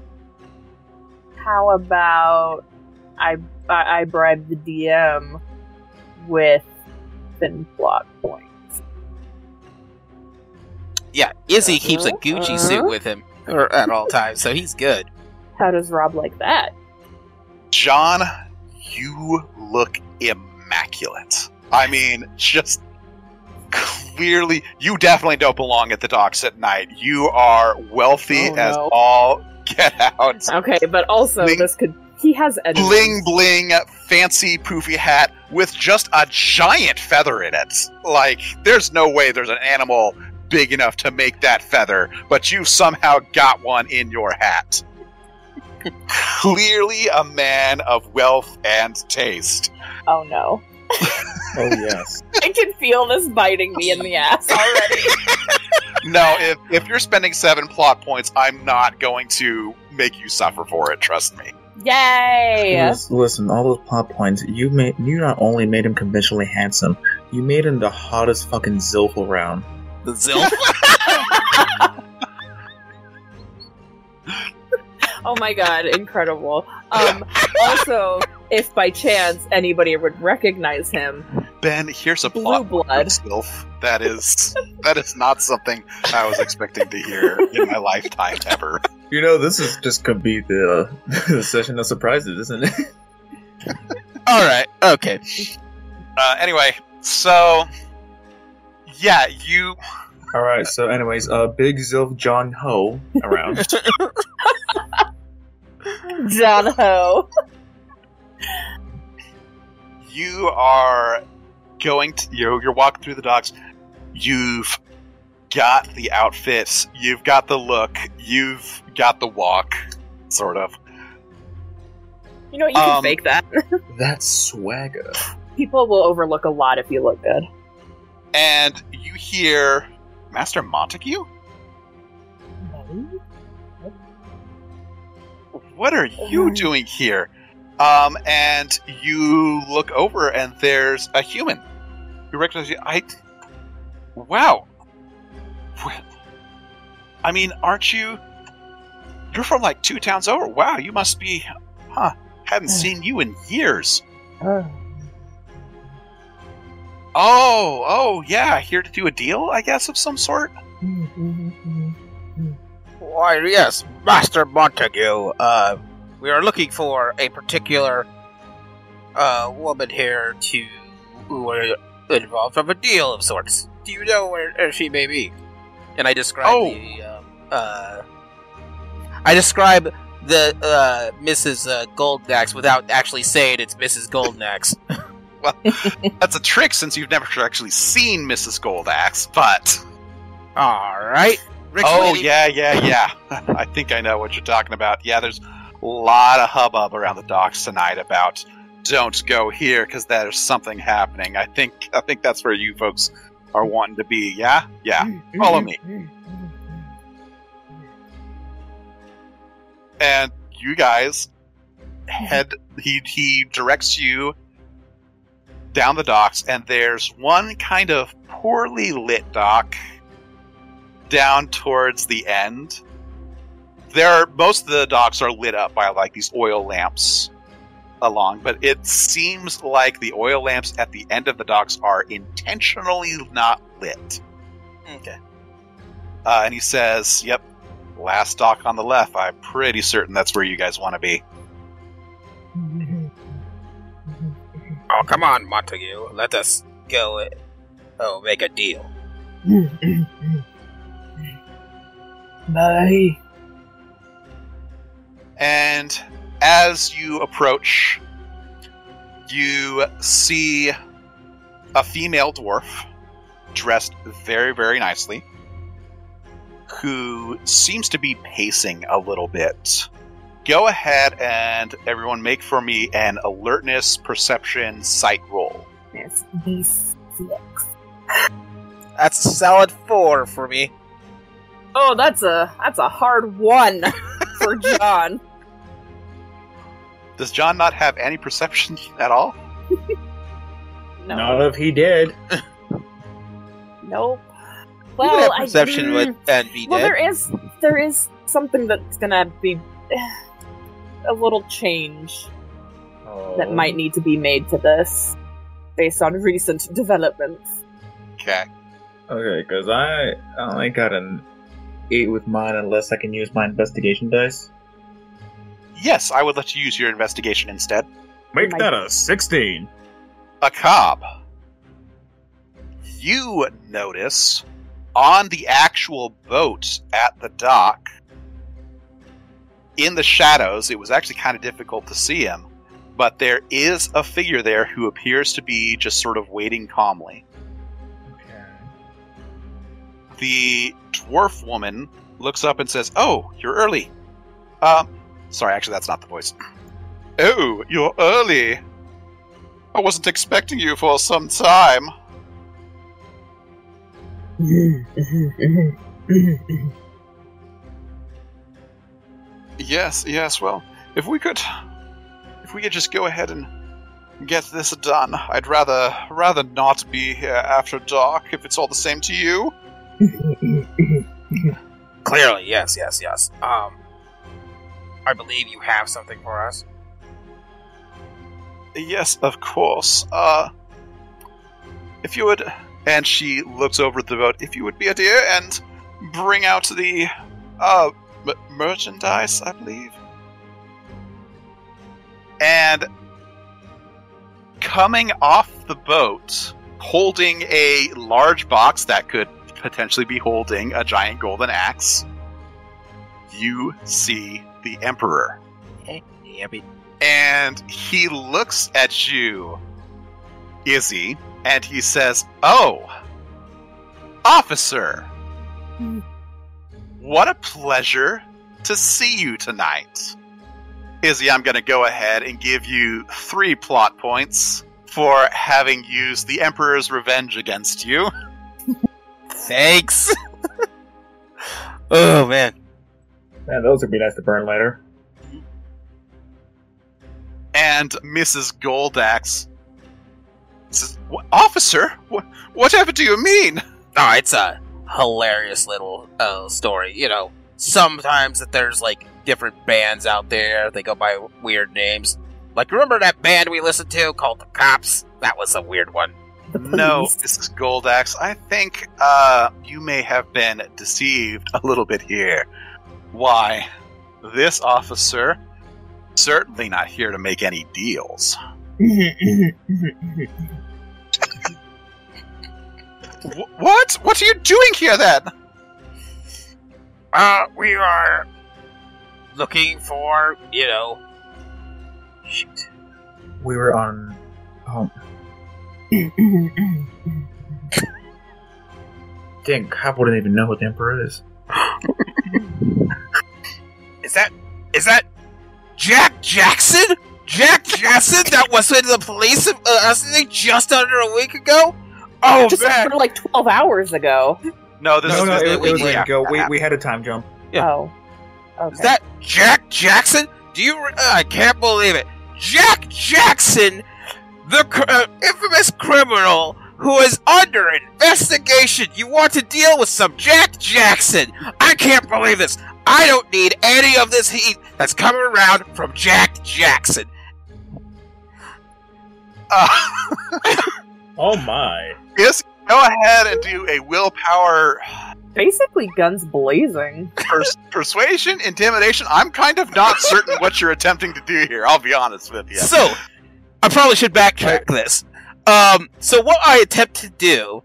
How about? I I, I bribe the DM with thin plot points. yeah, Izzy keeps a Gucci suit Uh-huh. with him or at all times, so he's good. How does Rob like that? John you look immaculate i mean just clearly you definitely don't belong at the docks at night you are wealthy Oh, as no. all get out Okay, but also Bling- this could. He has enemies. bling bling fancy poofy hat with just a giant feather in it like there's no way there's an animal big enough to make that feather but you somehow got one in your hat clearly a man of wealth and taste Oh no! Oh yes. I can feel this biting me in the ass already. no if, if you're spending seven plot points i'm not going to make you suffer for it trust me Yay! Lis- Listen, all those plot points. You made. You not only made him conventionally handsome, you made him the hottest fucking zilf around. The Zilf. Oh my god, incredible. Um, also, if by chance anybody would recognize him, ben here's a Blue plot point blood. from that is that is not something i was expecting to hear in my lifetime ever You know, this is just could be the, the session of surprises, isn't it? all right, okay. Uh, anyway, so yeah, you All right. So, anyways, uh, Big Zilf John Ho around. John Ho. you are going to you're, you're walking through the docks. You've got the outfits. You've got the look. You've got the walk, sort of. You know what? You can Um, fake that. That's swagger. People will overlook a lot if you look good. And you hear Master Montague. What are you Mhm. doing here? Um, and you look over, and there's a human who recognizes you. I. Wow. I mean, aren't you? You're from like two towns over. Wow, you must be. Huh. Hadn't seen you in years. Oh, oh, yeah. Here to do a deal, I guess, of some sort. Why, yes, Master Montague. Uh, we are looking for a particular uh, woman here to who are involved of a deal of sorts. Do you know where, where she may be? And I describe Oh. the um, uh, I describe the uh, Mrs. Uh, Goldaxe without actually saying it's Mrs. Goldaxe. Well that's a trick since you've never actually seen Mrs. Goldaxe, but. All Oh, yeah, yeah, yeah. I think I know what you're talking about. Yeah, there's a lot of hubbub around the docks tonight about don't go here because there's something happening. I think I think that's where you folks are wanting to be. Yeah, yeah. Follow me. And you guys head. He he directs you down the docks, and there's one kind of poorly lit dock down towards the end there are most of the docks are lit up by like these oil lamps along, but it seems like the oil lamps at the end of the docks are intentionally not lit. Okay. Uh, and he says, "Yep, last dock on the left. I'm pretty certain that's where you guys want to be." Oh, come on, Montague. Let us go. Oh, make a deal. Bye. And as you approach, you see a female dwarf dressed very, very nicely who seems to be pacing a little bit. Go ahead and everyone make for me an alertness, perception, sight roll. Yes, these six. That's a solid four for me. Oh, that's a that's a hard one for John. Does John not have any perception at all? No, Not if he did. nope. you Well, can have I- perception mm, with and be Well, dead. there is there is something that's gonna be a little change that Oh. might need to be made to this based on recent developments. Okay. Okay, because I I only got an eight with mine unless I can use my investigation dice. Yes, I would let you use your investigation instead. Make My- that a sixteen. Aak'ab. You notice on the actual boat at the dock, in the shadows, it was actually kind of difficult to see him, but there is a figure there who appears to be just sort of waiting calmly. The dwarf woman looks up and says, Oh, you're early. Um, sorry, actually, that's not the voice. Oh, you're early. I wasn't expecting you for some time. Yes, yes, well, if we could if we could just go ahead and get this done, I'd rather rather not be here after dark if it's all the same to you. Clearly, yes, yes, yes. Um, I believe you have something for us. Yes, of course. Uh if you would and she looks over at the boat, if you would be a dear and bring out the uh m- merchandise, I believe. And coming off the boat, holding a large box that could potentially be holding a giant golden axe, you see the Emperor. Yeah, And he looks at you, Izzy, and he says, Oh, officer, what a pleasure to see you tonight. Izzy, I'm going to go ahead and give you three plot points for having used the Emperor's revenge against you. Thanks. oh man. Man, those would be nice to burn later. And Mrs. Goldaxe says, Officer, what, whatever do you mean? Oh, it's a hilarious little uh, story. You know, sometimes that there's like different bands out there. They go by weird names. Like, remember that band we listened to called the Cops? That was a weird one. The No, police. Mrs. Goldaxe, I think uh, you may have been deceived a little bit here. Why, this officer certainly not here to make any deals. What? What are you doing here then? Uh, we are looking for, you know. Shoot. We were on. Um, dang, Cop wouldn't even know what the Emperor is. Is that is that Jack Jackson? Jack Jackson that was in the police uh, just under a week ago? Oh Just man! for like twelve hours ago. No, this no, is no, this it, is- it was a week ago. We, we had a time jump. Yeah. Oh. Okay. Is that Jack Jackson? Do you? Re- uh, I can't believe it. Jack Jackson, the cr- uh, infamous criminal who is under investigation. You want to deal with some Jack Jackson? I can't believe this. I don't need any of this heat that's coming around from Jack Jackson. Uh, Oh my. yes, go ahead and do a willpower Basically, guns blazing. pers- persuasion, intimidation. I'm kind of not certain what you're attempting to do here. I'll be honest with you. So, I probably should backtrack this. Um, so what I attempt to do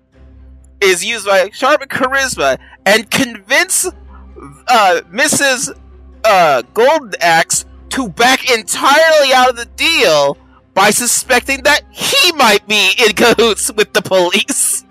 is use my sharp charisma and convince uh, Mrs. Uh, Golden Axe to back entirely out of the deal by suspecting that he might be in cahoots with the police.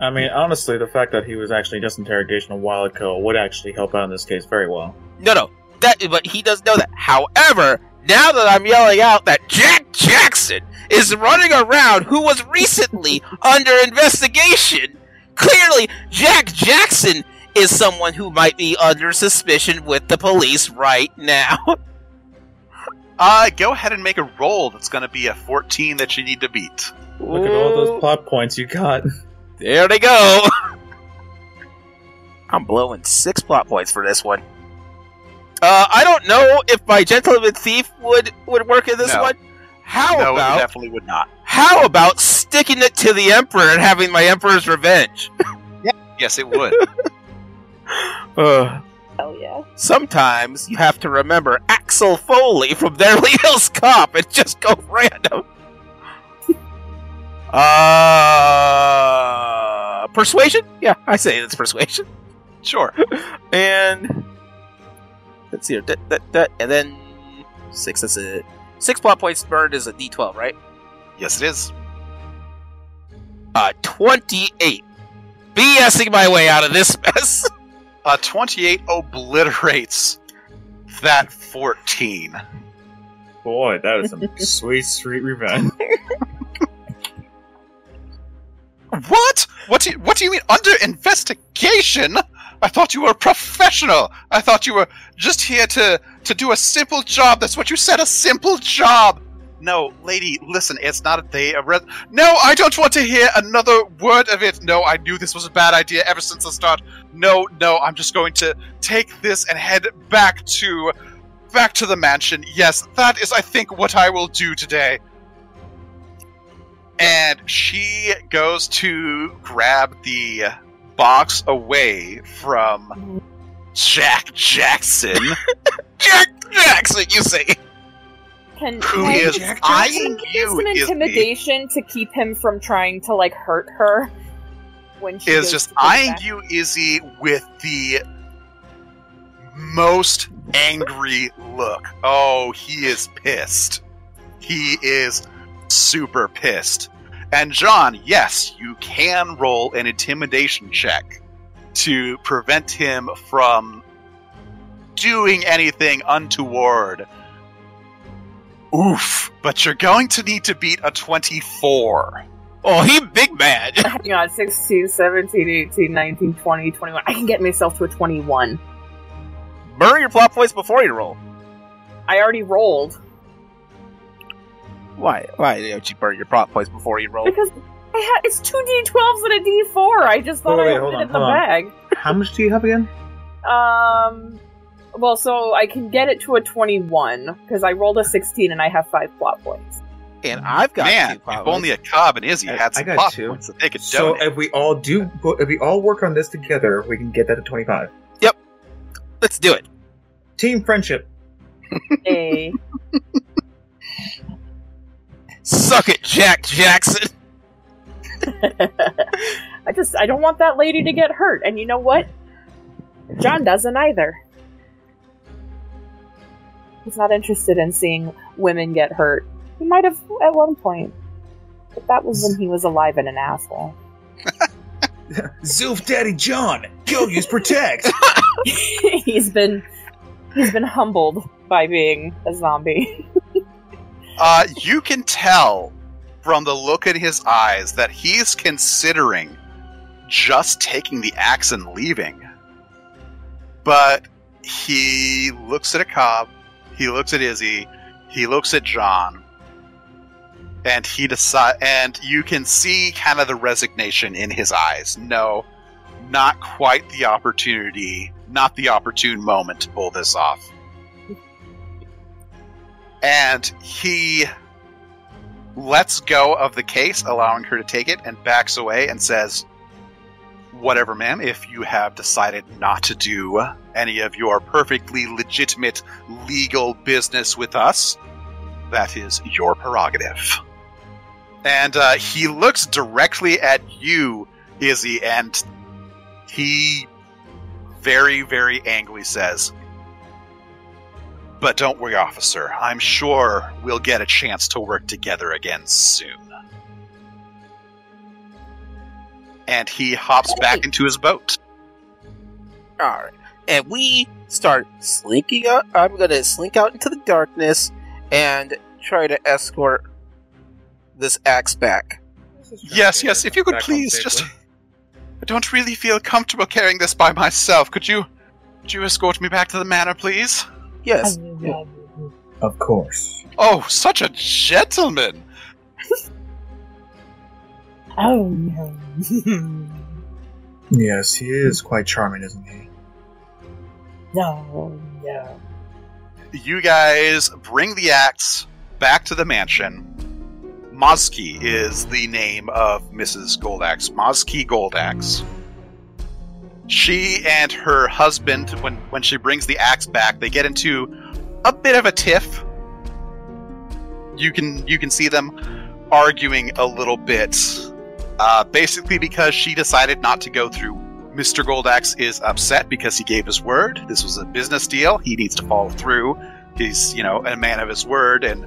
I mean, honestly, the fact that he was actually just interrogation a while ago would actually help out in this case very well. No, no, that but he does know that. However, now that I'm yelling out that Jack Jackson is running around, who was recently under investigation, clearly Jack Jackson is someone who might be under suspicion with the police right now. Uh, go ahead and make a roll. That's going to be a 14 that you need to beat. Look at all those plot points you got. There they go. I'm blowing six plot points for this one. Uh, I don't know if my gentleman thief would would work in this No. one. How no, about it definitely would not. How about sticking it to the Emperor and having my Emperor's revenge? Yes, it would. Uh, Hell yeah. sometimes you have to remember Axel Foley from Beverly Hills Cop and just go random. Uh, persuasion? Yeah, I say it's persuasion. sure. And let's see here, that, that, that, and then six. That's it. Six plot points burned is a D12, right? Yes, it is. Uh, twenty-eight. BSing my way out of this mess. Uh, 28 obliterates that 14. Boy, that is some sweet, sweet revenge. What? What do you, what do you mean under investigation? I thought you were a professional. I thought you were just here to to do a simple job. That's what you said, a simple job. No, lady, listen, it's not a day of rest. No, I don't want to hear another word of it. No, I knew this was a bad idea ever since the start. No, no, I'm just going to take this and head back to back to the mansion. Yes, that is I think what I will do today and she goes to grab the box away from Jack Jackson, Jack Jackson, you say? Can, who can, is can eyeing I use you. some Is, intimidation to keep him from trying to like hurt her when she is just eyeing that? you, Izzy, with the most angry look. Oh, he is pissed. He is super pissed. And John, yes, you can roll an intimidation check to prevent him from doing anything untoward. Oof. But you're going to need to beat a 24. Oh, he big mad. Hang on, 16, 17, 18, 19, 20, 21. I can get myself to a 21. Burn your plot points before you roll. I already rolled Why? Why don't you burn your plot points before you roll? because I had it's two d12s and a d4. I just thought Wait, wait, I hold had it in the on. bag. How much do you have again? Um, well, so I can get it to a 21 because I rolled a 16 and I have five plot points. And I've got Man, two if only a Cobb and Izzy I- had I some got plot two. points that they could So donate. if we all do, if we all work on this together, we can get that to twenty-five. Yep, Let's do it. Team friendship. A Suck it, Jack Jackson. I just I don't want that lady to get hurt, and you know what? John doesn't either. He's not interested in seeing women get hurt. He might have at one point, but that was when he was alive and an asshole. Zoof Daddy John, go use protect. he's been he's been humbled by being a zombie. Uh, you can tell from the look in his eyes that he's considering just taking the axe and leaving. But he looks at Aak'ab, he looks at Izzy, he looks at John, and he decide and you can see kind of the resignation in his eyes. No, not quite the opportunity, not the opportune moment to pull this off. And he lets go of the case, allowing her to take it, and backs away and says, Whatever, ma'am, if you have decided not to do any of your perfectly legitimate legal business with us, that is your prerogative. And uh, he looks directly at you, Izzy, and he very, very angrily says, But don't worry, officer. I'm sure we'll get a chance to work together again soon. And he hops back into his boat. Alright. And we start slinking out. I'm gonna slink out into the darkness and try to escort this axe back. Yes, yes, if you could please just. I don't really feel comfortable carrying this by myself. Could you. Could you escort me back to the manor, please? Yes. Of course. Oh, such a gentleman! Oh no. Yes, he is quite charming, isn't he? no, no. You guys bring the axe back to the mansion. Mosky is the name of Mrs. Goldaxe. Mosky Goldaxe. She and her husband, when, when she brings the axe back, they get into a bit of a tiff. You can you can see them arguing a little bit. Uh, basically because she decided not to go through. Mr. Goldaxe is upset because he gave his word. This was a business deal. He needs to follow through. He's, you know, a man of his word, and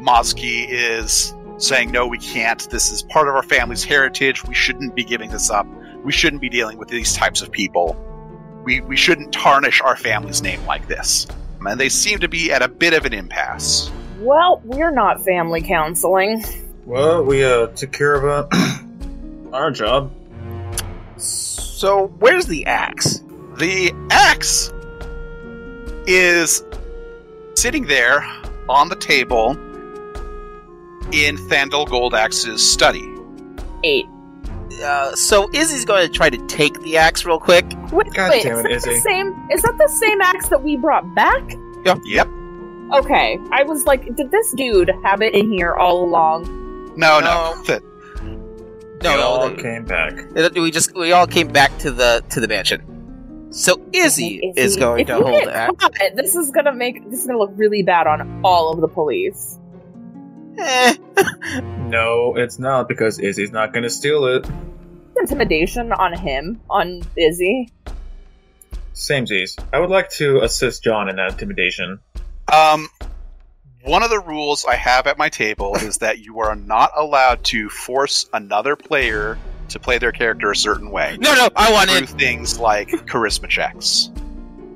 Mozki is saying, no, we can't. This is part of our family's heritage. We shouldn't be giving this up. We shouldn't be dealing with these types of people. We, we shouldn't tarnish our family's name like this. And they seem to be at a bit of an impasse. Well, we're not family counseling. Well, we uh took care of uh, our job. So, where's the axe? The axe is sitting there on the table in Thandal Goldaxe's study. Eight. Uh, so, Izzy's going to try to take the axe real quick. Wait, God wait, damn it, is that the Izzy. same? Is that the same axe that we brought back? Yep. Yep. Okay, I was like, did this dude have it in here all along? No, No. no. The- No, we all no, came back. we just we all came back to the to the mansion. So Izzy Izzy, is going if to you hold get the axe. caught, this is gonna make this is gonna look really bad on all of the police. Eh. No, it's not because Izzy's not gonna steal it. Intimidation on him, on Izzy. Samesies. I would like to assist John in that intimidation. Um, one of the rules I have at my table is that you are not allowed to force another player to play their character a certain way. No, no, I want through it. things like charisma checks.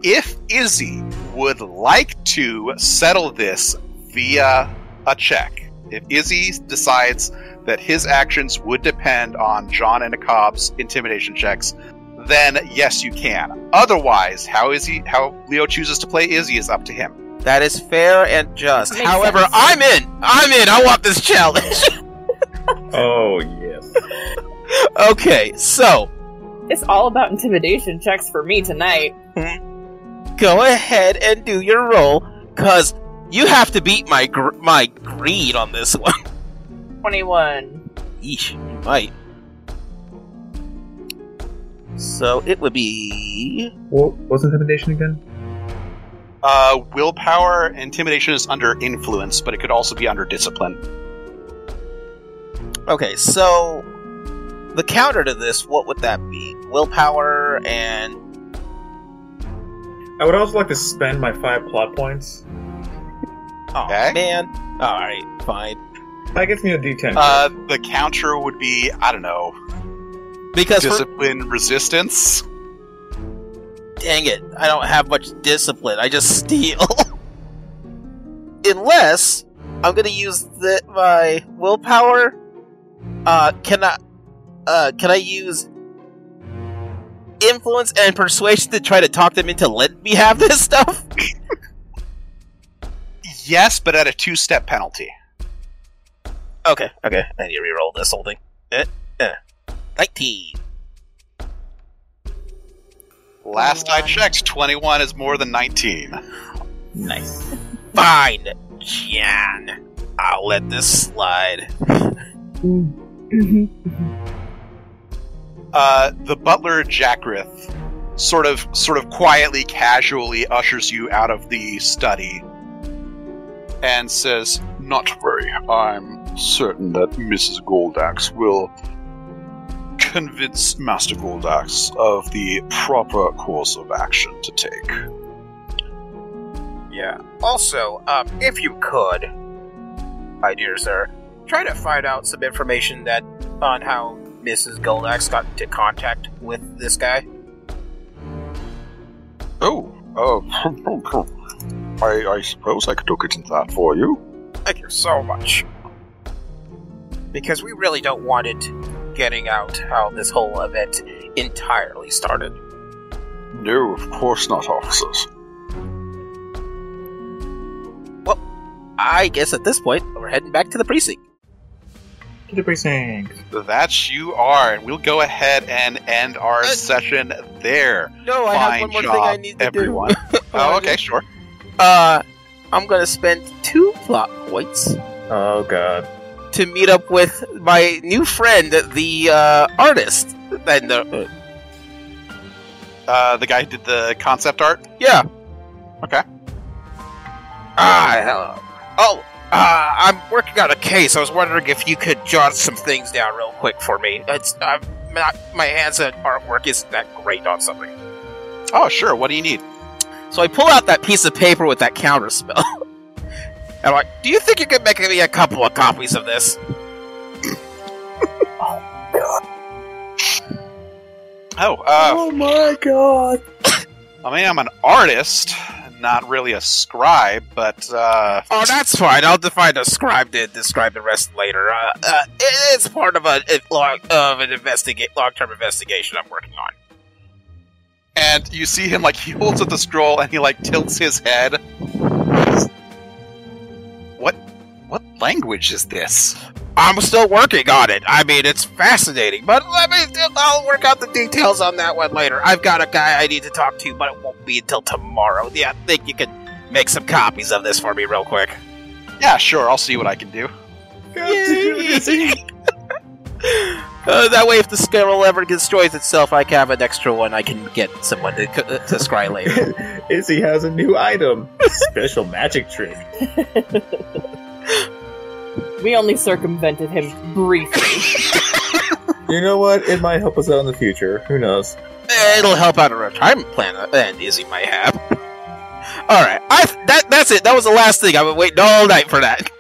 If Izzy would like to settle this via a check, if Izzy decides that his actions would depend on John and Aak'ab's intimidation checks, then yes, you can. Otherwise, how Izzy, how Leo chooses to play Izzy is up to him. That is fair and just. However, sense. I'm in. I'm in. I want this challenge. Oh yes. okay, so It's all about intimidation checks for me tonight. go ahead and do your roll, cause you have to beat my gr- my greed on this one. Twenty-one. Yeesh, you might. So it would be What, was intimidation again? Uh, willpower, intimidation is under influence, but it could also be under discipline. okay. So the counter to this, what would that be? Willpower and I would also like to spend my five plot points. Oh Okay. man. All right, fine. That gets me a D10. Uh, the counter would be, I don't know, Because for, discipline resistance. dang it, I don't have much discipline. I just steal. Unless I'm gonna use the my willpower. Uh, can I? Uh, can I use influence and persuasion to try to talk them into letting me have this stuff? Yes, but at a two-step penalty. Okay, okay. And you to reroll this whole thing. Eh, eh. Nineteen. Last I checked, 21 is more than 19. Nice. Fine, Jan. I'll let this slide. Uh, the butler Jackrith sort of sort of quietly, casually ushers you out of the study and says, Not worry, I'm certain that Mrs. Goldaxe will convince Master Goldaxe of the proper course of action to take. Yeah. Also, um, if you could, my dear sir, try to find out some information that on how Mrs. Goldaxe got into contact with this guy. Oh, uh, I, I suppose I could look into that for you. Thank you so much. Because we really don't want it getting out how this whole event entirely started. No, of course not, officers. Well, I guess at this point, we're heading back to the precinct. To the precinct. That you are, and we'll go ahead and end our Uh, session there. No, I Fine have one more job, thing I need to everyone. do. oh, okay, sure. Uh, I'm gonna spend two plot points Oh god. to meet up with my new friend, the uh, artist. And uh, Uh, the guy who did the concept art. yeah. Okay. Ah, hello. Oh, uh, I'm working on a case. I was wondering if you could jot some things down real quick for me. It's I'm not my hands at artwork isn't that great on something. Oh, sure. What do you need? So I pull out that piece of paper with that counter spell. and I'm like, do you think you could make me a couple of copies of this? Oh, uh, my god! I mean, I'm an artist, not really a scribe, but uh, Oh, that's fine. I'll define a scribe to describe the rest later. Uh, uh, it's part of a, a long, of an investigate long-term investigation I'm working on. And you see him like he holds up the scroll and he like tilts his head. What? What language is this? I'm still working on it. I mean, it's fascinating, but let me. I'll work out the details on that one later. I've got a guy I need to talk to, but it won't be until tomorrow. Yeah, I think you could make some copies of this for me real quick. Yeah, sure. I'll see what I can do. Uh, that way, if the scroll ever destroys itself, I can have an extra one I can get someone to, to scry later. Izzy has a new item. Special magic trick. We only circumvented him briefly. You know what? It might help us out in the future. Who knows? Eh, It'll help out a retirement plan uh, and Izzy might have. All right, I that that's it. That was the last thing. I've been waiting all night for that.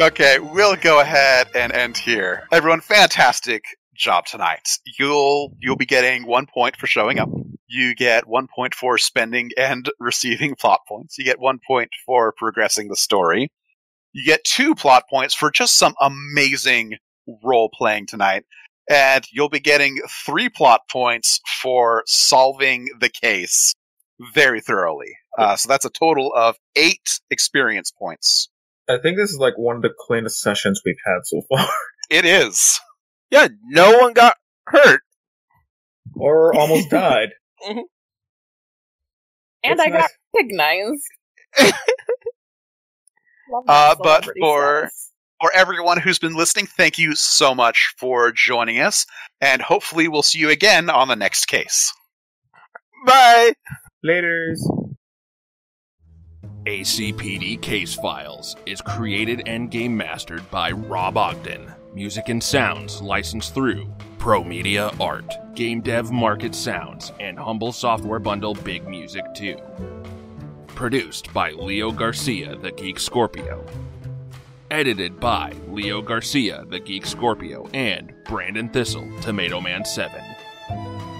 Okay, we'll go ahead and end here. Everyone, fantastic job tonight. You'll you'll be getting one point for showing up. You get one point for spending and receiving plot points. You get one point for progressing the story. You get two plot points for just some amazing role playing tonight. And you'll be getting three plot points for solving the case very thoroughly. Uh, so that's a total of eight experience points. I think this is like one of the cleanest sessions we've had so far. It is. Yeah, no one got hurt. or almost died. and It's I got nice. recognized. Uh, but for- status. for everyone who's been listening, thank you so much for joining us, and hopefully we'll see you again on the next case. Bye. Laters. ACPD Case Files is created and game mastered by Rob Ogden. Music and sounds licensed through Pro Media Art, Game Dev Market Sounds, and Humble Software Bundle Big Music 2. Produced by Leo Garcia, the Geek Scorpio. Edited by Leo Garcia, the Geek Scorpio, and Brandon Thistle, Tomato Man 7.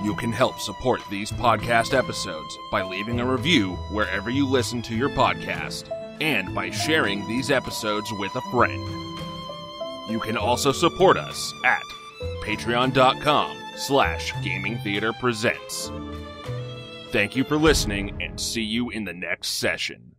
You can help support these podcast episodes by leaving a review wherever you listen to your podcast and by sharing these episodes with a friend. You can also support us at patreon.com slash gaming theater presents. Thank you for listening and see you in the next session.